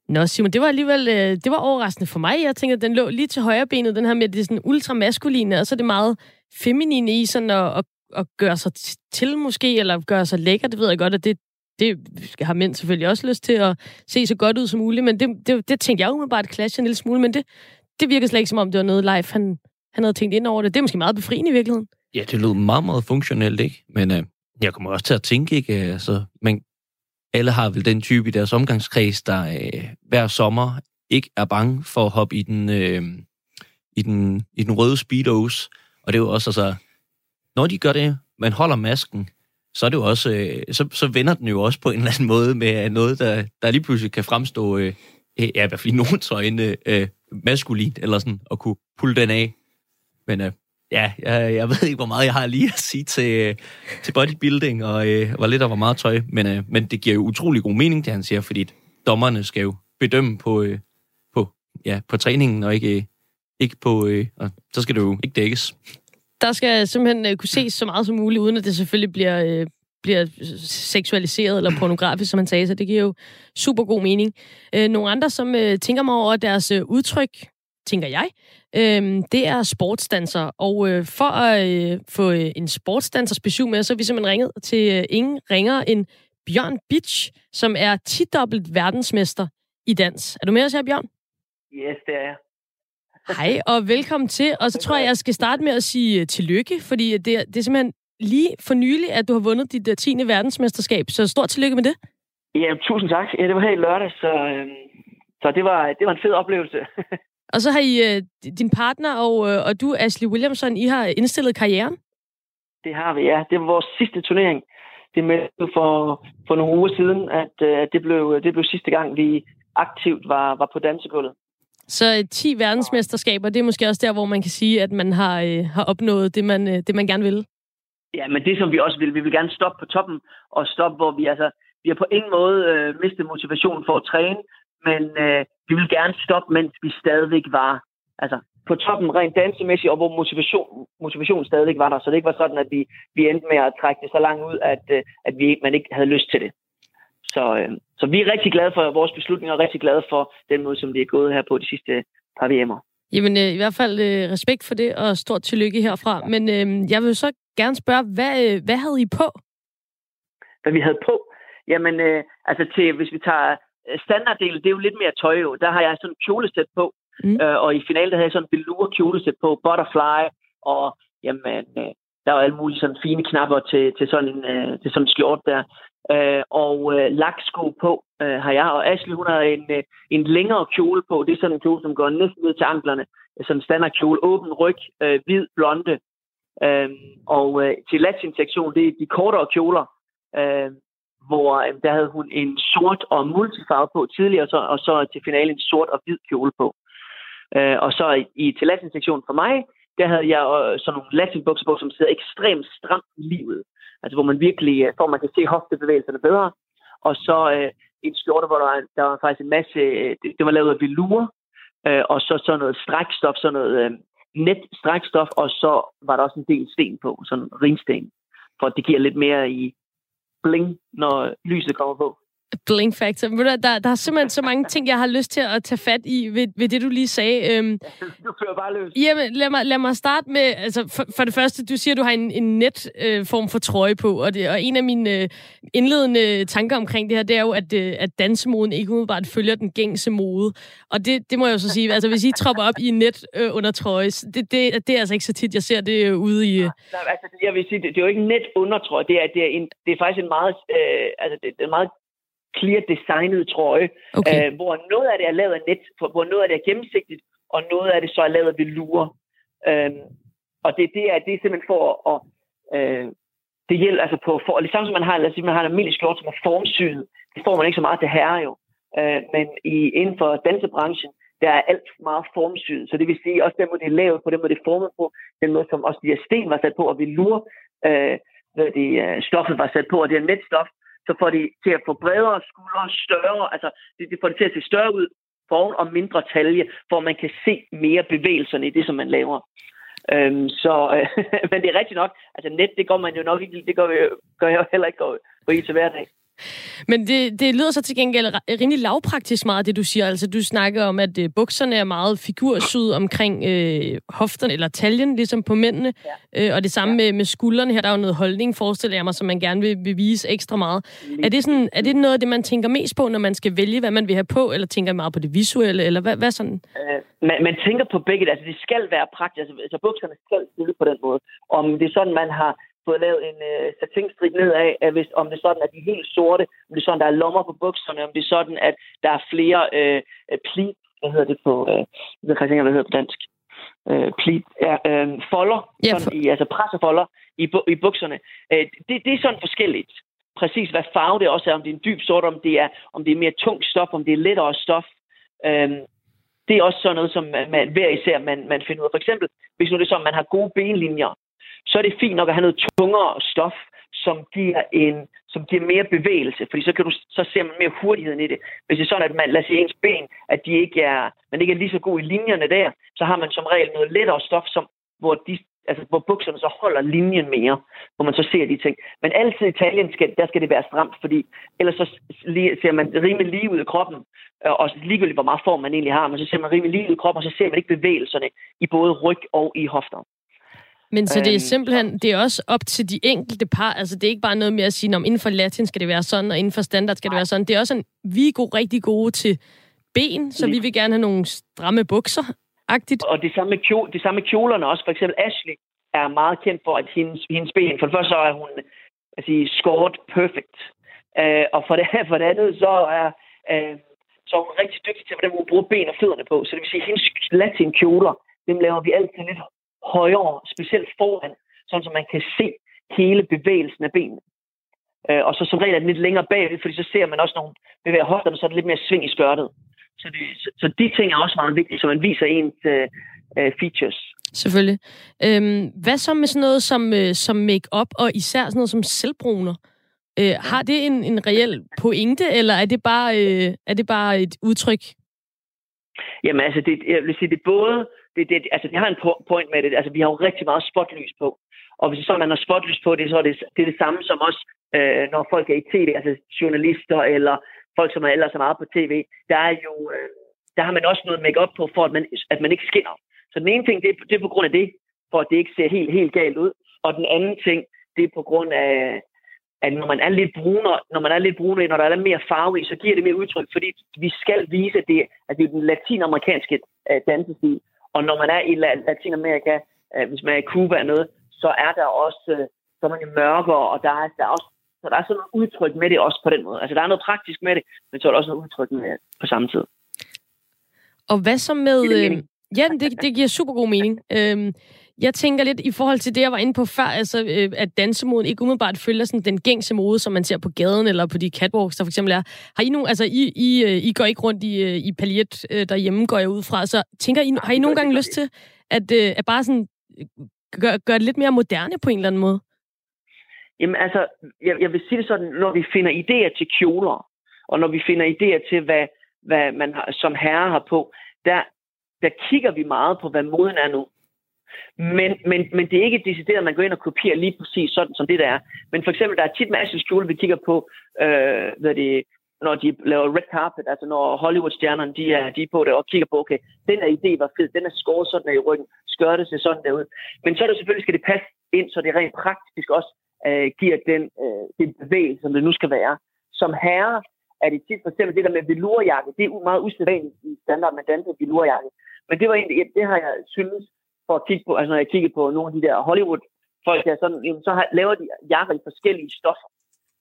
[SPEAKER 1] Nå, Simon, det var alligevel uh, det var overraskende for mig. Jeg tænkte, at den lå lige til højre benet, den her med det sådan ultramaskuline, og så det meget feminine i sådan at, at, at gøre sig til måske, eller gøre sig lækker. Det ved jeg godt, at det, det har mænd selvfølgelig også lyst til at se så godt ud som muligt, men det, det, det tænkte jeg umiddelbart clasher en lille smule, men det, det virker slet ikke som om, det var noget live, han, han havde tænkt ind over det. Det er måske meget befriende i virkeligheden.
[SPEAKER 2] Ja, det lød meget, meget funktionelt, ikke? Men øh, jeg kommer også til at tænke, ikke? Altså, men alle har vel den type i deres omgangskreds, der øh, hver sommer ikke er bange for at hoppe i den, øh, i den, i den røde speedos. Og det er jo også, altså, når de gør det, man holder masken, så er det jo også, øh, så, så vender den jo også på en eller anden måde med øh, noget, der, der lige pludselig kan fremstå, øh, ja, i hvert fald i nogens *laughs* øjne, øh, maskulint, eller sådan, at kunne pulle den af. Men øh, ja, jeg, jeg ved ikke, hvor meget jeg har lige at sige til, øh, til bodybuilding, og øh, hvor lidt og hvor meget tøj, men, øh, men det giver jo utrolig god mening, det han siger, fordi dommerne skal jo bedømme på, øh, på, ja, på træningen, og ikke, øh, ikke på, øh, og så skal det jo ikke dækkes.
[SPEAKER 1] Der skal simpelthen øh, kunne ses så meget som muligt, uden at det selvfølgelig bliver, øh, bliver seksualiseret eller pornografisk, som man sagde, så det giver jo super god mening. Øh, nogle andre, som øh, tænker mig over deres øh, udtryk, tænker jeg, øh, det er sportsdanser. Og øh, for at øh, få øh, en sportsdansers besøg med, så har vi simpelthen ringet til øh, ingen ringer end Bjørn Bitch, som er 10-dobbelt verdensmester i dans. Er du med os her, Bjørn?
[SPEAKER 6] Yes, det er jeg.
[SPEAKER 1] Hej, og velkommen til. Og så tror jeg, jeg skal starte med at sige øh, tillykke, fordi det, det er simpelthen lige for nylig, at du har vundet dit uh, øh, 10. verdensmesterskab, så stort tillykke med det.
[SPEAKER 6] Ja, tusind tak. Ja, det var helt lørdag, så, øh, så det, var, det var en fed oplevelse. *laughs*
[SPEAKER 1] og så har I, uh, din partner og, uh, og du, Ashley Williamson, I har indstillet karrieren?
[SPEAKER 6] Det har vi, ja. Det var vores sidste turnering. Det meldte for, for nogle uger siden, at uh, det, blev, det blev sidste gang, vi aktivt var, var på dansegulvet.
[SPEAKER 1] Så 10 verdensmesterskaber, det er måske også der, hvor man kan sige, at man har, øh, har opnået det man, øh, det, man gerne vil?
[SPEAKER 6] Ja, men det som vi også vil, vi vil gerne stoppe på toppen, og stoppe, hvor vi altså, vi har på ingen måde øh, mistet motivation for at træne, men øh, vi vil gerne stoppe, mens vi stadigvæk var altså, på toppen rent dansemæssigt, og hvor motivation, motivation stadigvæk var der. Så det ikke var sådan, at vi, vi endte med at trække det så langt ud, at, øh, at vi, man ikke havde lyst til det. Så, øh, så vi er rigtig glade for vores beslutninger, og rigtig glade for den måde, som det er gået her på de sidste par VM'er.
[SPEAKER 1] Jamen, øh, i hvert fald øh, respekt for det, og stort tillykke herfra. Men øh, jeg vil så gerne spørge, hvad, øh, hvad havde I på?
[SPEAKER 6] Hvad vi havde på? Jamen, øh, altså til, hvis vi tager standarddelen, det er jo lidt mere tøj jo. Der har jeg sådan en kjolesæt på, Mm. Øh, og i finalen, der havde jeg sådan en velour kjolesæt på, butterfly, og jamen, øh, der var alle mulige sådan fine knapper til, til sådan en, øh, til sådan en skjort der. Øh, og øh, laksko på øh, har jeg, og Ashley, hun har en, øh, en længere kjole på. Det er sådan en kjole, som går næsten ned til anklerne. Sådan en standardkjole, åben ryg, øh, hvid, blonde. Øh, og øh, til Latin-sektion, det er de kortere kjoler, øh, hvor øh, der havde hun en sort og multifarve på tidligere, og så, og så til finalen en sort og hvid kjole på. Øh, og så i, i til Latin-sektionen for mig, der havde jeg øh, sådan nogle latinbukser på, som sidder ekstremt stramt i livet. Altså hvor man virkelig, øh, for man kan se hoftebevægelserne bedre. Og så øh, en skjorte, hvor der var, der var faktisk en masse, øh, det, det var lavet af velure, øh, og så sådan noget strækstof, sådan noget øh, net strækstof, og så var der også en del sten på, sådan ringsten, for at det giver lidt mere i bling, når lyset kommer på.
[SPEAKER 1] Bling factor. Der, der er simpelthen så mange ting, jeg har lyst til at tage fat i ved, ved det, du lige sagde. Øhm,
[SPEAKER 6] du fører bare løs.
[SPEAKER 1] Jamen, lad mig, lad mig starte med, altså for, for det første, du siger, du har en, en net øh, form for trøje på, og, det, og en af mine øh, indledende tanker omkring det her, det er jo, at, øh, at dansemoden ikke umiddelbart følger den gængse mode. Og det, det må jeg jo så sige, altså hvis I tropper op i net øh, under trøje, det, det, det er altså ikke så tit, jeg ser det øh, ude i... Øh...
[SPEAKER 6] Nej, altså, jeg vil sige, det, det er jo ikke net undertrøje, det er, det er, en, det er faktisk en meget, øh, altså, det, det er en meget clear designet trøje, okay. øh, hvor noget af det er lavet af net, hvor noget af det er gennemsigtigt, og noget af det så er lavet af velour. Øh, og det, det, er, det er simpelthen for at... Øh, det hjælper altså på, for, ligesom som man har, lad os sige, man har en almindelig skjorte, som er formsyet. Det får man ikke så meget til herre jo. Øh, men i, inden for dansebranchen, der er alt meget formsyet. Så det vil sige, også den måde, det er lavet på, den måde, det er formet på, den måde, som også de her sten var sat på, og velour, øh, det, øh, stoffet var sat på, og det er netstof, så får de til at få bredere skuldre, større, altså det, det får det til at se større ud foran og mindre talje, for man kan se mere bevægelserne i det, som man laver. Øhm, så, øh, *laughs* men det er rigtigt nok, altså net, det går man jo nok ikke, det gør, gør jeg jo heller ikke gå, gå i til hverdag.
[SPEAKER 1] Men det, det lyder så til gengæld rimelig lavpraktisk meget, det du siger. Altså, du snakker om, at øh, bukserne er meget figursyd omkring øh, hofterne, eller taljen, ligesom på mændene. Ja. Øh, og det samme ja. med, med skuldrene her, der er jo noget holdning, forestiller jeg mig, som man gerne vil, vil vise ekstra meget. Er det, sådan, er det noget af det, man tænker mest på, når man skal vælge, hvad man vil have på, eller tænker meget på det visuelle, eller hvad, hvad sådan?
[SPEAKER 6] Øh, man, man tænker på begge, altså det skal være praktisk, altså, altså bukserne skal stille på den måde. Om det er sådan, man har fået lavet en øh, satinstrik nedad, at hvis, om det er sådan, at de er helt sorte, om det er sådan, der er lommer på bukserne, om det er sådan, at der er flere øh, øh pli, hvad hedder det på, øh, jeg ved ikke, hvad det hedder på dansk, øh, pli, ja, øh, folder, ja, for... sådan i, altså pressefolder i, i bukserne. Øh, det, det er sådan forskelligt. Præcis hvad farve det også er, om det er en dyb sort, om det er, om det er mere tungt stof, om det er lettere stof. Øh, det er også sådan noget, som man, hver især man, man finder ud af. For eksempel, hvis nu det er sådan, man har gode benlinjer, så er det fint nok at have noget tungere stof, som giver, en, som giver mere bevægelse, fordi så, kan du, så ser man mere hurtigheden i det. Hvis det er sådan, at man lader sig ens ben, at de ikke er, man ikke er lige så god i linjerne der, så har man som regel noget lettere stof, som, hvor, de, altså, hvor bukserne så holder linjen mere, hvor man så ser de ting. Men altid i Italien, skal, der skal det være stramt, fordi ellers så ser man rimelig lige ud i kroppen, øh, og ligegyldigt hvor meget form man egentlig har, men så ser man rimelig lige ud i kroppen, og så ser man ikke bevægelserne i både ryg og i hofter.
[SPEAKER 1] Men så det er øhm, simpelthen, det er også op til de enkelte par, altså det er ikke bare noget med at sige, om inden for latin skal det være sådan, og inden for standard skal det være sådan. Det er også en, vi er gode, rigtig gode til ben, så vi vil gerne have nogle stramme bukser, agtigt.
[SPEAKER 6] Og det samme, med kjole, det samme med kjolerne også. For eksempel Ashley er meget kendt for, at hendes, hendes ben, for det første så er hun altså, scored perfect. Uh, og for det, *laughs* for det andet så er, uh, så er hun rigtig dygtig til, hvordan hun bruger ben og fødderne på. Så det vil sige, at hendes latin kjoler, dem laver vi altid lidt højere, specielt foran, sådan så man kan se hele bevægelsen af benene. Øh, og så som regel er den lidt længere bagved, fordi så ser man også, når hun bevæger hofterne, så er det lidt mere sving i skørtet. Så, det, så, så de ting er også meget vigtige, så man viser ens øh, øh, features.
[SPEAKER 1] Selvfølgelig. Øhm, hvad så med sådan noget som, øh, som make-up, og især sådan noget som selvbruner? Øh, har det en, en reel pointe, eller er det bare, øh, er det bare et udtryk?
[SPEAKER 6] Jamen altså, det, jeg vil sige, det er både det, det, altså, det har en point med det. Altså, vi har jo rigtig meget spotlys på. Og hvis så man har spotlys på det, så er det, det er det samme som også, øh, når folk er i tv, altså journalister eller folk, som er ellers er meget på tv. Der er jo, øh, der har man også noget make på, for at man, at man ikke skinner. Så den ene ting, det er, det er på grund af det, for at det ikke ser helt, helt galt ud. Og den anden ting, det er på grund af, at når man er lidt brunere, når man er lidt brunere, når der er lidt mere farve i, så giver det mere udtryk, fordi vi skal vise, at det, at det er den latinamerikanske uh, dansestil. Og når man er i Latinamerika, uh, hvis man er i Cuba eller noget, så er der også uh, så er man jo mørkere, og der er, der er også så der er sådan noget udtryk med det også på den måde. Altså, der er noget praktisk med det, men så er der også noget udtryk med det på samme tid.
[SPEAKER 1] Og hvad så med... Øh, ja, det, det giver super god mening. Øhm, jeg tænker lidt i forhold til det, jeg var inde på før, altså, øh, at dansemoden ikke umiddelbart følger sådan, den gængse mode, som man ser på gaden eller på de catwalks, der for eksempel er. Har I nogen, altså I, I, øh, I går ikke rundt i, øh, i paljet øh, derhjemme, går jeg ud fra, så tænker I, har I nogle gange lyst til at, øh, at bare sådan øh, gøre gør det lidt mere moderne på en eller anden måde?
[SPEAKER 6] Jamen altså, jeg, jeg vil sige det sådan, når vi finder idéer til kjoler, og når vi finder idéer til, hvad, hvad man har, som herre har på, der, der kigger vi meget på, hvad moden er nu. Men, men, men det er ikke decideret, at man går ind og kopierer lige præcis sådan, som det der er. Men for eksempel, der er tit masser af kjoler, vi kigger på, øh, hvad det, når de laver red carpet, altså når Hollywood-stjernerne, de er, de er på det og kigger på, okay, den her idé var fed, den er skåret sådan der i ryggen, skørte sig sådan derud. Men så er det selvfølgelig, skal det passe ind, så det rent praktisk også øh, giver den, øh, den bevægelse, som det nu skal være. Som herre er det tit for eksempel det der med velurjakke. Det er meget usædvanligt i standard med danse velurjakke. Men det var egentlig, det har jeg synes, for at kigge på, altså når jeg kigger på nogle af de der Hollywood folk der, sådan, jamen, så har, laver de jakker i forskellige stoffer.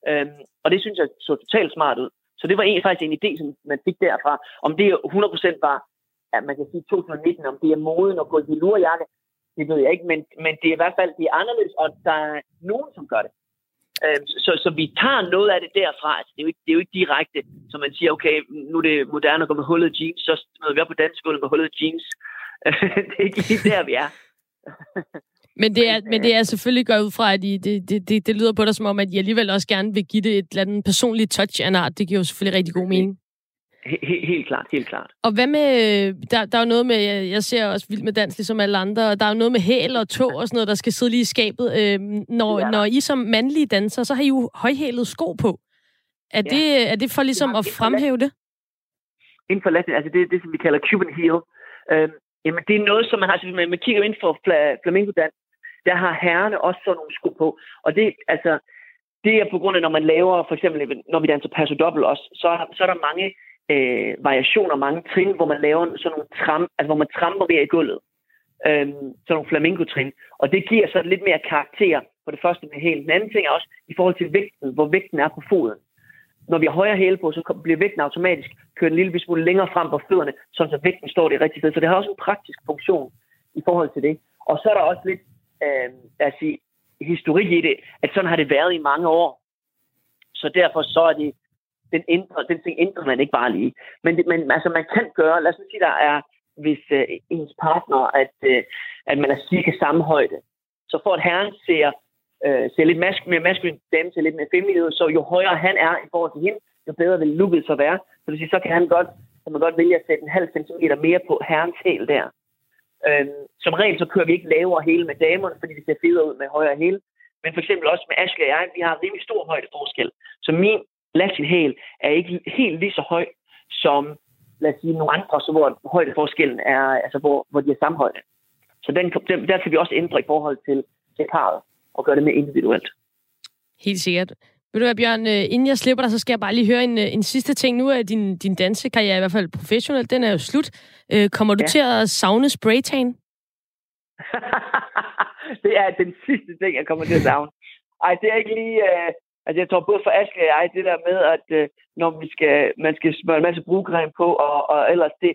[SPEAKER 6] Øhm, og det synes jeg så totalt smart ud. Så det var egentlig faktisk en idé, som man fik derfra. Om det 100% var, at man kan sige 2019, om det er moden at gå i velurjakke, det ved jeg ikke, men, men det er i hvert fald det er anderledes, og der er nogen, som gør det. Øh, så, så vi tager noget af det derfra. Altså, det, er jo ikke, det er jo ikke direkte, som man siger, okay, nu er det moderne at gå med hullet jeans, så møder vi op på dansk med hullet jeans. *laughs* det er ikke lige der, vi er. *laughs*
[SPEAKER 1] Men det, er, men det er selvfølgelig gået ud fra, at I, det, det, det, det lyder på dig som om, at I alligevel også gerne vil give det et eller andet personligt touch af en art. Det giver jo selvfølgelig rigtig god mening.
[SPEAKER 6] Helt, helt klart, helt klart.
[SPEAKER 1] Og hvad med, der, der er jo noget med, jeg ser også Vild med Dans, ligesom alle andre, der er jo noget med hæl og tog og sådan noget, der skal sidde lige i skabet. Øh, når, ja. når I som mandlige danser, så har I jo højhælet sko på. Er, ja. det, er det for ligesom at fremhæve det?
[SPEAKER 6] Inden for Latin, altså det er det, som vi kalder Cuban heel. Øh, jamen det er noget, som man har, altså man, man kigger ind for flamenco dans, der har herrerne også sådan nogle sko på. Og det, altså, det er på grund af, når man laver, for eksempel, når vi danser passo dobbelt også, så, så er der mange øh, variationer, mange trin, hvor man laver sådan nogle tram, altså hvor man tramper mere i gulvet. Øh, sådan nogle flamenco-trin. Og det giver så lidt mere karakter på det første med hælen. Den anden ting er også i forhold til vægten, hvor vægten er på foden. Når vi har højere hæle på, så bliver vægten automatisk kørt en lille smule længere frem på fødderne, så vægten står det rigtige sted. Så det har også en praktisk funktion i forhold til det. Og så er der også lidt øh, altså, historik i det, at sådan har det været i mange år. Så derfor så er det den, ændrer, den ting ændrer man ikke bare lige. Men, men altså, man kan gøre, lad os sige, der er, hvis øh, ens partner, at, øh, at man er cirka samme højde, så for at herren ser, øh, ser lidt mask, mere maskulin, dame ser lidt mere feminin ud, så jo højere han er i forhold til hende, jo bedre vil looket så være. Så det vil sige, så kan han godt, så man godt vælge at sætte en halv centimeter mere på herrens hæl der. Øhm, som regel så kører vi ikke lavere hele med damerne, fordi det ser federe ud med højere hæl. Men for eksempel også med Ashley og jeg, vi har en rimelig stor højdeforskel. Så min Latin hæl er ikke helt lige så høj som, lad os sige, nogle andre, så hvor højdeforskellen er, altså hvor, hvor de er samme højde. Så den, den, der skal vi også ændre i forhold til, til parret og gøre det mere individuelt.
[SPEAKER 1] Helt sikkert. Ved du hvad, Bjørn, øh, inden jeg slipper dig, så skal jeg bare lige høre en, øh, en sidste ting. Nu er din, din dansekarriere i hvert fald professionel, den er jo slut. Øh, kommer du ja. til at savne spraytan? *laughs*
[SPEAKER 6] det er den sidste ting, jeg kommer til at savne. Ej, det er ikke lige... Altså jeg tror både for Aske og jeg, det der med, at øh, når vi skal, man skal smøre en masse brugcreme på, og, og ellers det,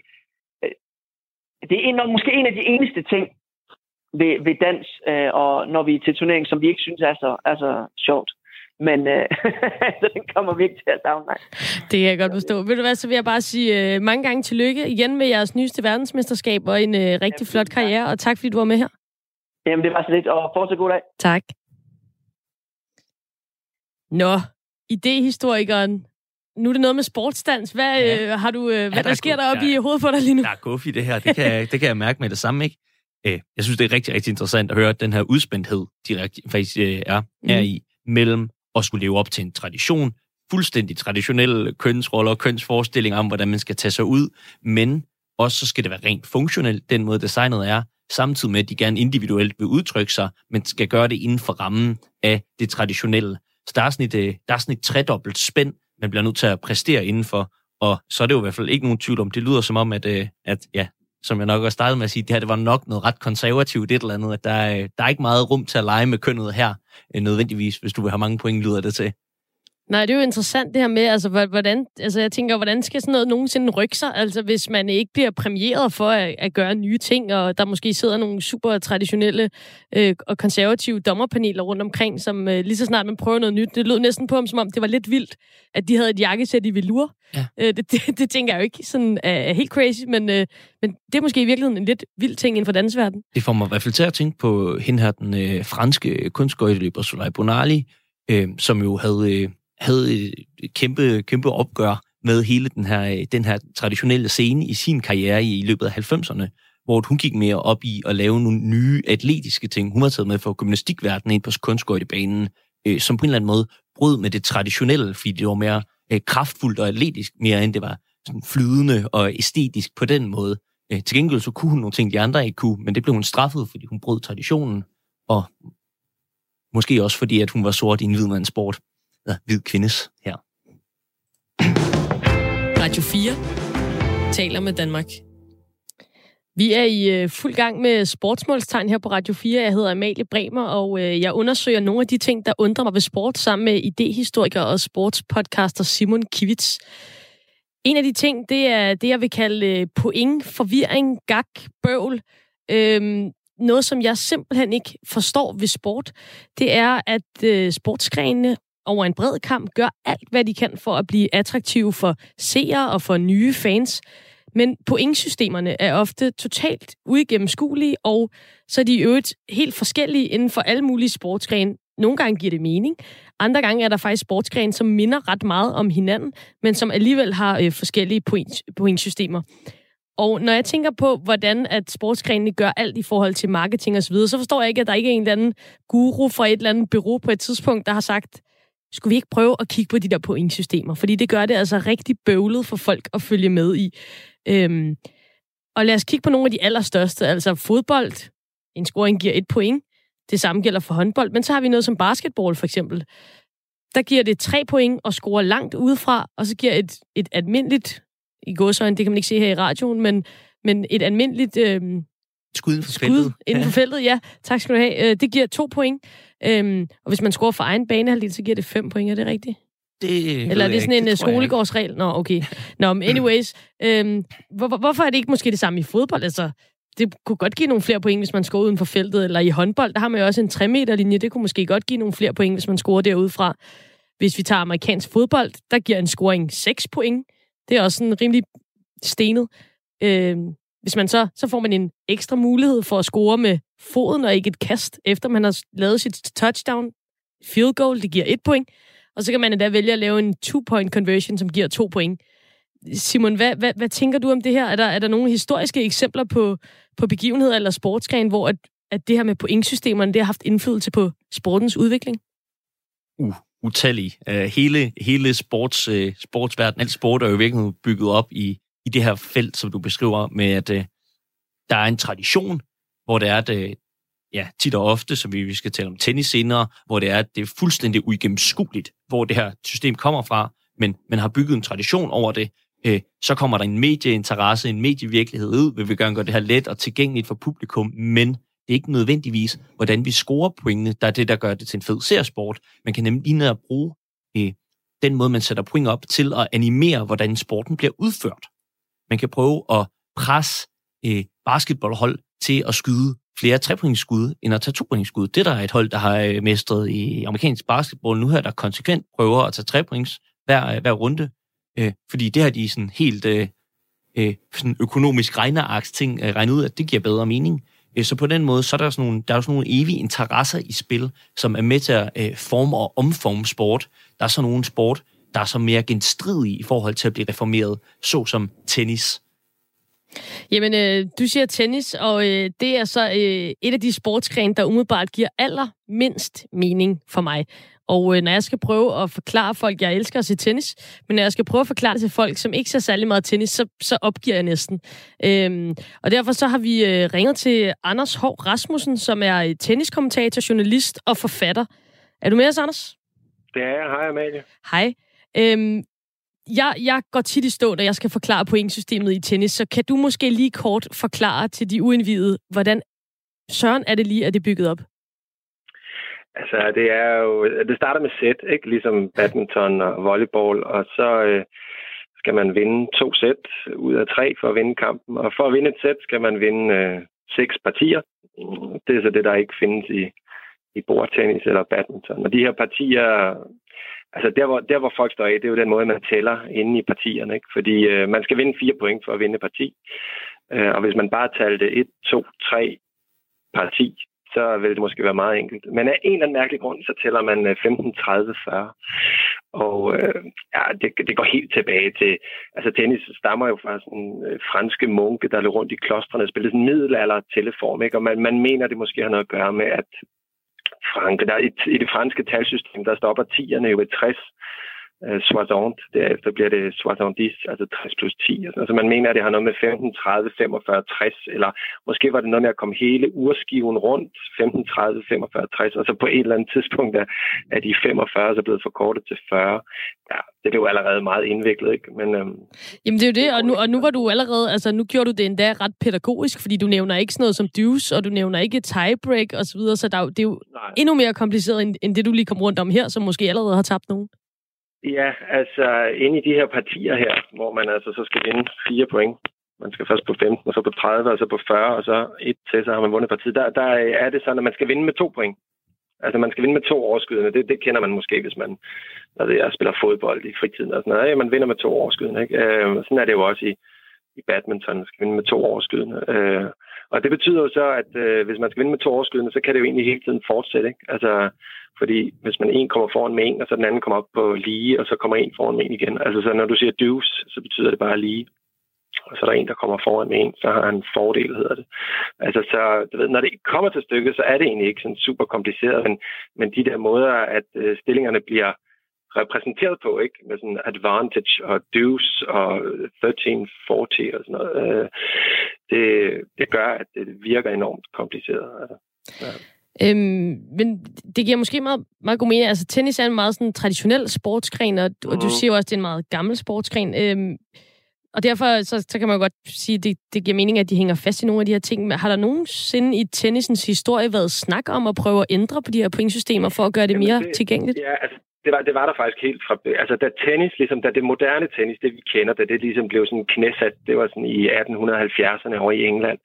[SPEAKER 6] øh, det er en, måske en af de eneste ting ved, ved dans, øh, og når vi er til turnering, som vi ikke synes er så, er så sjovt. Men øh, *laughs* så den kommer vi ikke til at savne, nej.
[SPEAKER 1] Det kan jeg godt forstå. Ved du hvad, så vil jeg bare sige øh, mange gange tillykke igen med jeres nyeste verdensmesterskab og en øh, rigtig Jamen, flot karriere, og tak fordi du var med her.
[SPEAKER 6] Jamen, det var så lidt, og fortsat god dag.
[SPEAKER 1] Tak. Nå, idehistorikeren. Nu er det noget med sportsdans. Hvad, ja. øh, har du, øh, hvad ja, der, der sker der ja. i hovedet på dig lige nu?
[SPEAKER 2] Der er guf i det her. Det kan, jeg, det kan jeg mærke med det samme, ikke? Øh, jeg synes, det er rigtig, rigtig interessant at høre, at den her udspændthed, de faktisk øh, er, er mm. i, mellem at skulle leve op til en tradition, fuldstændig traditionelle kønsroller og kønsforestillinger om, hvordan man skal tage sig ud, men også så skal det være rent funktionelt, den måde designet er, samtidig med, at de gerne individuelt vil udtrykke sig, men skal gøre det inden for rammen af det traditionelle. Så der er sådan et, øh, der er sådan et tredobbelt spænd, man bliver nødt til at præstere indenfor. Og så er det jo i hvert fald ikke nogen tvivl om, det lyder som om, at, øh, at ja, som jeg nok også startede med at sige, det her det var nok noget ret konservativt et eller andet, at der, øh, der er ikke meget rum til at lege med kønnet her, nødvendigvis, hvis du vil have mange point, lyder det til.
[SPEAKER 1] Nej, det er jo interessant det her med, altså, hvordan, altså jeg tænker, hvordan skal sådan noget nogensinde rykke sig, altså hvis man ikke bliver præmieret for at, at gøre nye ting, og der måske sidder nogle super traditionelle øh, og konservative dommerpaneler rundt omkring, som øh, lige så snart man prøver noget nyt, det lød næsten på dem, som om det var lidt vildt, at de havde et jakkesæt i velour. Ja. Øh, det, det, det tænker jeg jo ikke sådan er, er helt crazy, men, øh, men det er måske i virkeligheden en lidt vild ting inden for dansverdenen.
[SPEAKER 2] Det får mig i hvert fald til at tænke på hende her, den øh, franske kunstgøjteløber Soleil Bonali, øh, som jo havde... Øh, havde et kæmpe, kæmpe opgør med hele den her, øh, den her traditionelle scene i sin karriere i løbet af 90'erne, hvor hun gik mere op i at lave nogle nye atletiske ting. Hun var taget med for gymnastikverdenen ind på kunstgøjtebanen, øh, som på en eller anden måde brød med det traditionelle, fordi det var mere øh, kraftfuldt og atletisk, mere end det var sådan flydende og æstetisk på den måde. Øh, til gengæld så kunne hun nogle ting, de andre ikke kunne, men det blev hun straffet, fordi hun brød traditionen, og måske også fordi, at hun var sort i en hvidmandssport Hvid Kvindes her.
[SPEAKER 1] Radio 4 taler med Danmark. Vi er i øh, fuld gang med sportsmålstegn her på Radio 4. Jeg hedder Amalie Bremer, og øh, jeg undersøger nogle af de ting, der undrer mig ved sport, sammen med idehistoriker og sportspodcaster Simon Kivits. En af de ting, det er det, jeg vil kalde øh, point, forvirring, gag, bøvl. Øhm, noget, som jeg simpelthen ikke forstår ved sport, det er, at øh, sportsgrenene over en bred kamp gør alt, hvad de kan for at blive attraktive for seere og for nye fans. Men pointsystemerne er ofte totalt uigennemskuelige, og så er de i øvrigt helt forskellige inden for alle mulige sportsgrene. Nogle gange giver det mening, andre gange er der faktisk sportsgrene, som minder ret meget om hinanden, men som alligevel har øh, forskellige point, pointsystemer. Og når jeg tænker på, hvordan at sportsgrenene gør alt i forhold til marketing osv., så, så forstår jeg ikke, at der ikke er en eller anden guru fra et eller andet bureau på et tidspunkt, der har sagt, skulle vi ikke prøve at kigge på de der pointsystemer? Fordi det gør det altså rigtig bøvlet for folk at følge med i. Øhm, og lad os kigge på nogle af de allerstørste. Altså fodbold, en scoring giver et point. Det samme gælder for håndbold. Men så har vi noget som basketball for eksempel. Der giver det tre point og scorer langt udefra, og så giver et, et almindeligt, i godsøjne, det kan man ikke se her i radioen, men, men et almindeligt øhm,
[SPEAKER 2] Skud inden for
[SPEAKER 1] feltet. Skud inden for feltet, ja. Tak skal du have. Øh, det giver to point. Øhm, og hvis man scorer for egen banehalvdel, så giver det fem point. Er det rigtigt?
[SPEAKER 2] Det
[SPEAKER 1] Eller er det sådan en det øh, skolegårdsregel? Nå, okay. Nå, men anyways. øhm, hvor, hvorfor er det ikke måske det samme i fodbold? Altså, det kunne godt give nogle flere point, hvis man scorer uden for feltet. Eller i håndbold, der har man jo også en 3 meter linje. Det kunne måske godt give nogle flere point, hvis man scorer derudfra. Hvis vi tager amerikansk fodbold, der giver en scoring 6 point. Det er også sådan rimelig stenet. Øhm, hvis man så, så får man en ekstra mulighed for at score med foden og ikke et kast, efter man har lavet sit touchdown. Field goal, det giver et point. Og så kan man endda vælge at lave en two-point conversion, som giver to point. Simon, hvad, hvad, hvad tænker du om det her? Er der, er der nogle historiske eksempler på, på begivenheder eller sportsgren, hvor at, at det her med pointsystemerne, det har haft indflydelse på sportens udvikling?
[SPEAKER 2] Uh, utallige. Uh, hele hele sports, øh, uh, sportsverden, alt sport er jo virkelig bygget op i, i det her felt, som du beskriver, med at uh, der er en tradition, hvor det er, at øh, ja, tit og ofte, som vi, vi skal tale om tennis senere, hvor det er, at det er fuldstændig uigennemskueligt, hvor det her system kommer fra, men man har bygget en tradition over det, øh, så kommer der en medieinteresse, en medievirkelighed ud, vil vi gerne gøre det her let og tilgængeligt for publikum, men det er ikke nødvendigvis, hvordan vi scorer pointene, der er det, der gør det til en fed seersport. Man kan nemlig lige at bruge øh, den måde, man sætter point op til at animere, hvordan sporten bliver udført. Man kan prøve at presse øh, basketballhold til at skyde flere trepointsskud, end at tage topointsskud. Det der er et hold, der har øh, mestret i amerikansk basketball nu her, der konsekvent prøver at tage trepoints hver, øh, hver runde. Øh, fordi det har de sådan helt øh, øh, sådan økonomisk regnearks ting øh, regnet ud, at det giver bedre mening. Øh, så på den måde, så er der sådan nogle, der er sådan nogle evige interesser i spil, som er med til at øh, forme og omforme sport. Der er sådan nogle sport, der er så mere genstridige i forhold til at blive reformeret, såsom tennis.
[SPEAKER 1] Jamen, øh, du siger tennis, og øh, det er så øh, et af de sportsgrene, der umiddelbart giver allermindst mening for mig. Og øh, når jeg skal prøve at forklare folk, jeg elsker at se tennis, men når jeg skal prøve at forklare det til folk, som ikke ser særlig meget tennis, så, så opgiver jeg næsten. Øhm, og derfor så har vi øh, ringet til Anders Hov Rasmussen, som er tenniskommentator, journalist og forfatter. Er du med os, Anders?
[SPEAKER 7] Det er jeg. Hej, Amalie.
[SPEAKER 1] Hej. Øhm, jeg, jeg går tit i stå, når jeg skal forklare pointsystemet i tennis, så kan du måske lige kort forklare til de uindvidede, hvordan søren er det lige, at det er bygget op?
[SPEAKER 7] Altså, det er jo... Det starter med sæt, ikke? Ligesom badminton og volleyball, og så øh, skal man vinde to sæt ud af tre for at vinde kampen. Og for at vinde et sæt skal man vinde øh, seks partier. Det er så det, der ikke findes i, i bordtennis eller badminton. Og de her partier, altså der hvor, der hvor folk står af, det er jo den måde, man tæller inde i partierne. Ikke? Fordi øh, man skal vinde fire point for at vinde parti. Øh, og hvis man bare talte 1, 2, 3 parti, så vil det måske være meget enkelt. Men af en eller anden mærkelig grund, så tæller man 15, 30, 40. Og øh, ja, det, det går helt tilbage til... Altså tennis stammer jo fra sådan øh, franske munke, der løb rundt i klostrene og spillede sådan middelalder teleform. Ikke? Og man, man mener, det måske har noget at gøre med, at Franke, der i, i det franske talsystem, der stopper 10'erne jo ved 60 øh, soixante. Derefter bliver det soixante altså 60 plus 10. Altså man mener, at det har noget med 15, 30, 45, 60, eller måske var det noget med at komme hele urskiven rundt, 15, 30, 45, 60, og så på et eller andet tidspunkt er, er de 45 så blevet forkortet til 40. Ja, det er jo allerede meget indviklet, ikke? Men, øhm,
[SPEAKER 1] Jamen det er jo det, og nu, og nu var du allerede, altså nu gjorde du det endda ret pædagogisk, fordi du nævner ikke sådan noget som deuce, og du nævner ikke tiebreak og så videre, så der, det er jo Nej. endnu mere kompliceret, end, end det du lige kom rundt om her, som måske allerede har tabt nogen.
[SPEAKER 7] Ja, altså inde i de her partier her, hvor man altså så skal vinde fire point. Man skal først på 15, og så på 30, og så på 40, og så et til, så har man vundet partiet. Der, der er det sådan, at man skal vinde med to point. Altså man skal vinde med to overskydende. Det, det kender man måske, hvis man altså, jeg spiller fodbold i fritiden og sådan noget. Ja, man vinder med to overskydende. Ikke? Øh, sådan er det jo også i, i badminton. Man skal vinde med to overskydende. Øh, og det betyder jo så, at øh, hvis man skal vinde med to overskydende, så kan det jo egentlig hele tiden fortsætte. Ikke? Altså, fordi hvis man en kommer foran med en, og så den anden kommer op på lige, og så kommer en foran med en igen. Altså så når du siger deuce, så betyder det bare lige. Og så er der en, der kommer foran med en, så har han en fordel, hedder det. Altså, så du ved, når det kommer til stykket, så er det egentlig ikke sådan super kompliceret, men, men de der måder, at øh, stillingerne bliver repræsenteret på, ikke? Med sådan advantage og deuce og 13, 40 og sådan noget. Øh, det, det gør, at det virker enormt kompliceret. Altså, ja.
[SPEAKER 1] Øhm, men det giver måske meget, meget god mening. Altså, tennis er en meget sådan, traditionel sportsgren, og, mm. og du mhm. siger jo også, at det er en meget gammel sportsgren. Øhm, og derfor så, så kan man jo godt sige, at det, det giver mening, at de hænger fast i nogle af de her ting. Men har der nogensinde i tennisens historie været snak om at prøve at ændre på de her pointsystemer for at gøre det Jamen mere det, tilgængeligt?
[SPEAKER 7] Ja, altså, det var, det var der faktisk helt fra... Altså, da tennis, ligesom, da det moderne tennis, det vi kender, da det ligesom blev sådan knæsat, det var sådan i 1870'erne over i England,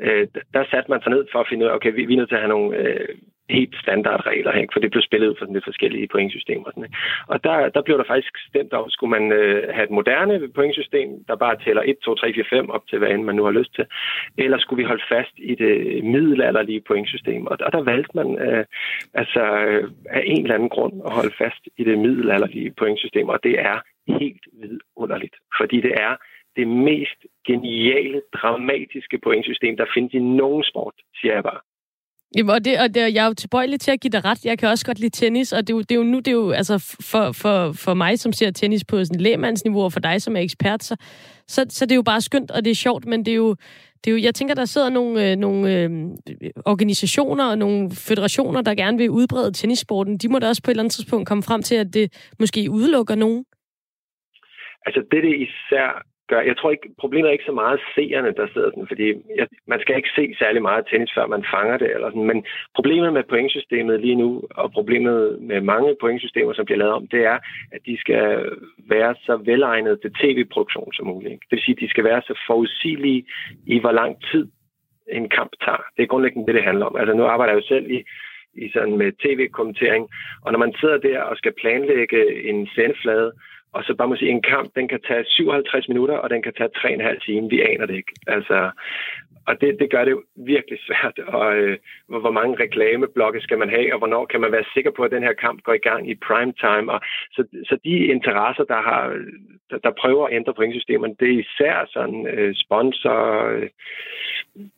[SPEAKER 7] øh, der satte man sig ned for at finde ud af, okay, vi, vi er nødt til at have nogle øh, helt standardregler, ikke? for det blev spillet ud for lidt forskellige pointsystemer. Sådan. Og der, der blev der faktisk stemt om, skulle man øh, have et moderne pointsystem, der bare tæller 1, 2, 3, 4, 5 op til, hvad end man nu har lyst til, eller skulle vi holde fast i det middelalderlige pointsystem? Og, og der valgte man øh, altså øh, af en eller anden grund at holde fast i det middelalderlige pointsystem, og det er helt vidunderligt, fordi det er det mest geniale, dramatiske pointsystem, der findes i nogen sport, siger jeg bare.
[SPEAKER 1] Jamen, og, det, og det, jeg er jo tilbøjelig til at give dig ret. Jeg kan også godt lide tennis, og det er jo, det er jo nu, det er jo, altså for, for, for mig, som ser tennis på sådan lægmandsniveau, og for dig, som er ekspert, så, så, så det er jo bare skønt, og det er sjovt, men det er jo, det er jo jeg tænker, der sidder nogle, øh, nogle øh, organisationer og nogle federationer, der gerne vil udbrede tennissporten. De må da også på et eller andet tidspunkt komme frem til, at det måske udelukker nogen.
[SPEAKER 7] Altså det, det især gør. Jeg tror ikke, problemet er ikke så meget seerne, der sidder sådan, fordi jeg, man skal ikke se særlig meget tennis, før man fanger det. Eller sådan. Men problemet med pointsystemet lige nu, og problemet med mange pointsystemer, som bliver lavet om, det er, at de skal være så velegnet til tv-produktion som muligt. Ikke? Det vil sige, at de skal være så forudsigelige i, hvor lang tid en kamp tager. Det er grundlæggende det, det handler om. Altså nu arbejder jeg jo selv i i sådan med tv-kommentering. Og når man sidder der og skal planlægge en sendeflade, og så bare må sige, en kamp, den kan tage 57 minutter, og den kan tage 3,5 timer. Vi aner det ikke. Altså, og det, det gør det virkelig svært. Og øh, hvor, hvor mange reklameblokke skal man have, og hvornår kan man være sikker på, at den her kamp går i gang i prime time. Og så, så de interesser, der har der, der prøver at ændre pointsystemerne, det er især sådan øh, sponsor, øh,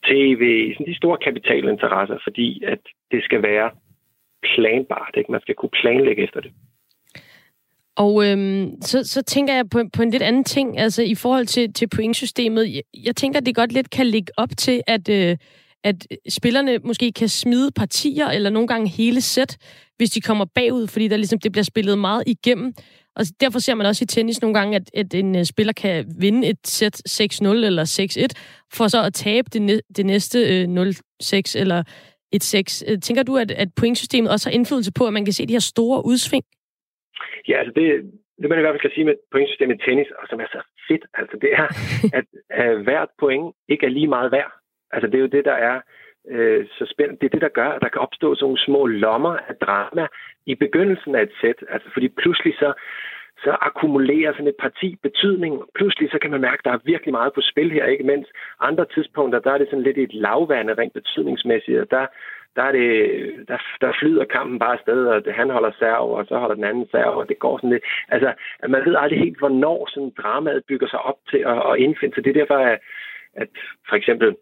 [SPEAKER 7] tv, sådan de store kapitalinteresser, fordi at det skal være planbart. Ikke? Man skal kunne planlægge efter det.
[SPEAKER 1] Og øhm, så, så tænker jeg på, på en lidt anden ting, altså i forhold til, til pointsystemet. Jeg, jeg tænker, det godt lidt kan ligge op til, at, øh, at spillerne måske kan smide partier, eller nogle gange hele sæt, hvis de kommer bagud, fordi der ligesom, det bliver spillet meget igennem. Og derfor ser man også i tennis nogle gange, at, at en uh, spiller kan vinde et sæt 6-0 eller 6-1, for så at tabe det, det næste øh, uh, 0-6 eller 1-6. Uh, øh, tænker du, at, at pointsystemet også har indflydelse på, at man kan se de her store udsving?
[SPEAKER 7] Ja, altså det, det man i hvert fald kan sige med pointsystemet i tennis, og som er så fedt, altså det er, *laughs* at uh, hvert point ikke er lige meget værd. Altså det er jo det, der er øh, så spændende. Det er det, der gør, at der kan opstå sådan nogle små lommer af drama i begyndelsen af et sæt. Altså fordi pludselig så, så akkumulerer sådan et parti betydning. Pludselig så kan man mærke, at der er virkelig meget på spil her, ikke? Mens andre tidspunkter, der er det sådan lidt et lavvande rent betydningsmæssigt, og der, der, er det, der, der flyder kampen bare afsted, og det, han holder serv, og så holder den anden serv, og det går sådan lidt. Altså, man ved aldrig helt, hvornår sådan dramaet bygger sig op til at, at indfinde sig. Det er derfor, at, at for eksempel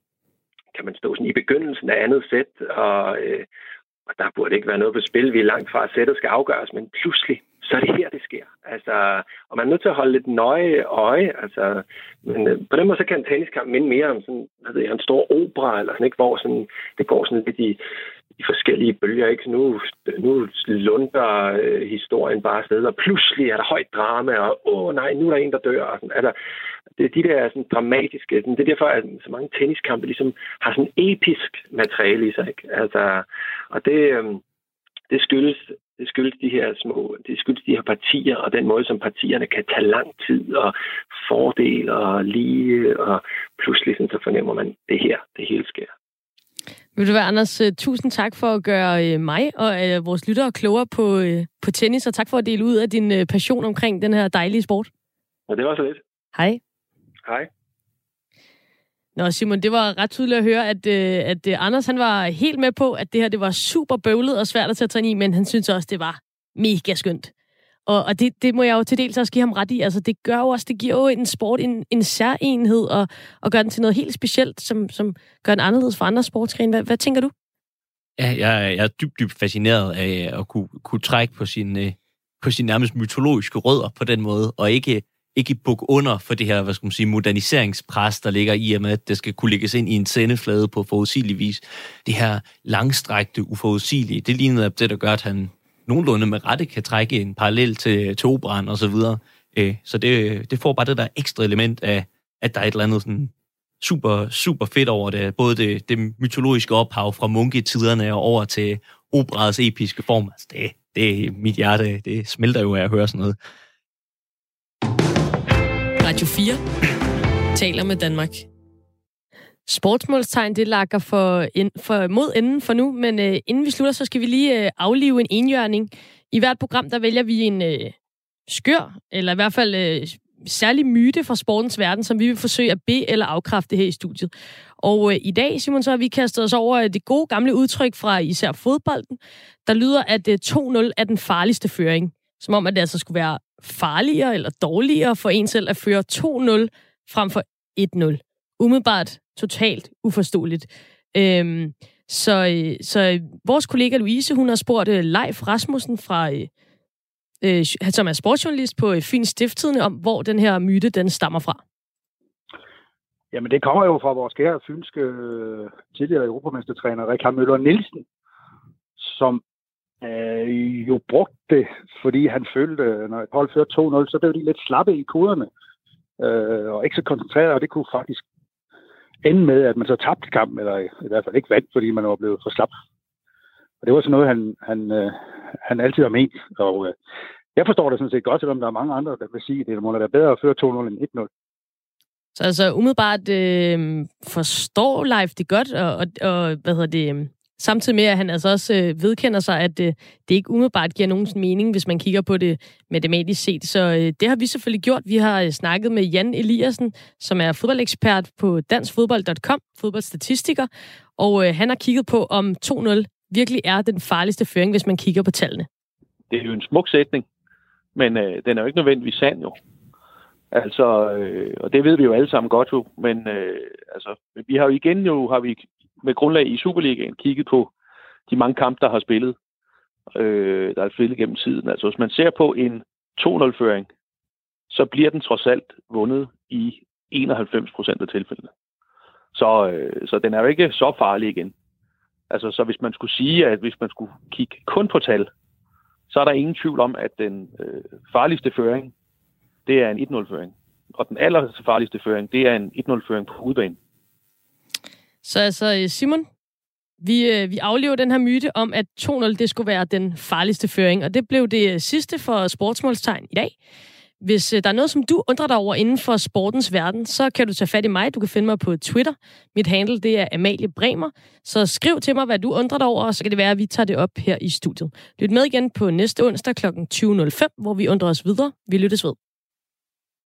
[SPEAKER 7] kan man stå sådan i begyndelsen af andet sæt, og, øh, og der burde ikke være noget på spil. Vi er langt fra, at sættet skal afgøres, men pludselig, så er det her, det sker. Altså, og man er nødt til at holde lidt nøje øje. Altså, men øh, på den måde, så kan en tenniskamp minde mere om sådan, hvad ved jeg, en stor opera, eller sådan, ikke, hvor sådan, det går sådan lidt i, i forskellige bølger. Ikke? nu, nu lunder øh, historien bare afsted, og pludselig er der højt drama, og åh nej, nu er der en, der dør. Og sådan. Altså, det er de der sådan, dramatiske. Sådan, det er derfor, at så mange tenniskampe ligesom har sådan episk materiale i sig. Ikke? Altså, og det, øh, det skyldes det skyldes de her små, det skyldes de her partier, og den måde, som partierne kan tage lang tid, og fordele og lige, og pludselig sådan, så fornemmer man, det her, det hele sker.
[SPEAKER 1] Vil du være, Anders, øh, tusind tak for at gøre øh, mig og øh, vores lyttere klogere på, på tennis, og tak for at dele ud af din passion omkring den her dejlige sport.
[SPEAKER 7] Ja, det var så lidt.
[SPEAKER 1] Hej.
[SPEAKER 7] Hej.
[SPEAKER 1] Nå, Simon, det var ret tydeligt at høre, at, øh, at øh, Anders han var helt med på, at det her det var super bøvlet og svært at tage i, men han synes også, det var mega skønt. Og, og det, det må jeg jo til dels også give ham ret i. Altså, det gør jo også, det giver jo en sport en, en særenhed, og, og gør den til noget helt specielt, som, som gør den anderledes for andre sportsgrene. Hvad, hvad tænker du?
[SPEAKER 2] Ja, jeg, jeg er dybt, dybt fascineret af at kunne, kunne trække på sin, på sin nærmest mytologiske rødder på den måde, og ikke, ikke bukke under for det her, hvad skal man sige, moderniseringspres, der ligger i, at det skal kunne lægges ind i en sendeflade på forudsigelig vis. Det her langstrækte, uforudsigelige, det ligner det, der gør, at han nogenlunde med rette kan trække en parallel til, til operan og så videre. Øh, så det, det får bare det der ekstra element af, at der er et eller andet sådan super, super fedt over det. Både det, det mytologiske ophav fra munketiderne og over til operets episke form. Altså det, det er mit hjerte, det smelter jo af at høre sådan noget.
[SPEAKER 1] Radio 4 taler med Danmark. Sportsmålstegn, det lakker for, ind, for mod enden for nu, men øh, inden vi slutter, så skal vi lige øh, aflive en enhjørning. I hvert program, der vælger vi en øh, skør, eller i hvert fald øh, særlig myte fra sportens verden, som vi vil forsøge at be- eller afkræfte her i studiet. Og øh, i dag, Simon, så har vi kastet os over øh, det gode gamle udtryk fra især fodbolden, der lyder, at øh, 2-0 er den farligste føring. Som om, at det altså skulle være farligere eller dårligere for en selv at føre 2-0 frem for 1-0. Umiddelbart totalt uforståeligt. Øhm, så, øh, så vores kollega Louise, hun har spurgt uh, Leif Rasmussen fra, øh, øh som er sportsjournalist på Fyn Fyns Stifttidende, om hvor den her myte, den stammer fra.
[SPEAKER 8] Jamen, det kommer jo fra vores kære fynske tidligere europamestertræner, Rikard Møller Nielsen, som øh, jo brugt det, fordi han følte, når et hold førte 2-0, så blev de lidt slappe i koderne, øh, og ikke så koncentreret, og det kunne faktisk ende med, at man så tabte kampen, eller i hvert fald ikke vandt, fordi man var blevet for slap. Og det var sådan noget, han, han, øh, han altid har ment. Og øh, jeg forstår det sådan set godt, selvom der er mange andre, der vil sige, at det må da være bedre at føre 2-0 end 1-0.
[SPEAKER 1] Så altså umiddelbart øh, forstår Leif det godt, og, og, og hvad hedder det, øh, Samtidig med, at han altså også øh, vedkender sig, at øh, det ikke umiddelbart giver nogen mening, hvis man kigger på det matematisk set. Så øh, det har vi selvfølgelig gjort. Vi har øh, snakket med Jan Eliassen, som er fodboldekspert på danskfodbold.com, fodboldstatistiker, og øh, han har kigget på, om 2-0 virkelig er den farligste føring, hvis man kigger på tallene.
[SPEAKER 9] Det er jo en smuk sætning, men øh, den er jo ikke nødvendigvis sand jo. Altså, øh, og det ved vi jo alle sammen godt jo, men øh, altså, vi har jo igen jo, har vi med grundlag i Superligaen kigget på de mange kampe, der har spillet, øh, der er spillet gennem tiden. Altså hvis man ser på en 2-0-føring, så bliver den trods alt vundet i 91 procent af tilfældene. Så, øh, så den er jo ikke så farlig igen. Altså, så hvis man skulle sige, at hvis man skulle kigge kun på tal, så er der ingen tvivl om, at den øh, farligste føring, det er en 1-0-føring. Og den aller farligste føring, det er en 1-0-føring på udbanen.
[SPEAKER 1] Så altså, øh, Simon, vi, øh, vi aflever den her myte om, at 2-0 det skulle være den farligste føring, og det blev det øh, sidste for sportsmålstegn i dag. Hvis der er noget, som du undrer dig over inden for sportens verden, så kan du tage fat i mig. Du kan finde mig på Twitter. Mit handle det er Amalie Bremer. Så skriv til mig, hvad du undrer dig over, og så kan det være, at vi tager det op her i studiet. Lyt med igen på næste onsdag kl. 20.05, hvor vi undrer os videre. Vi lyttes ved.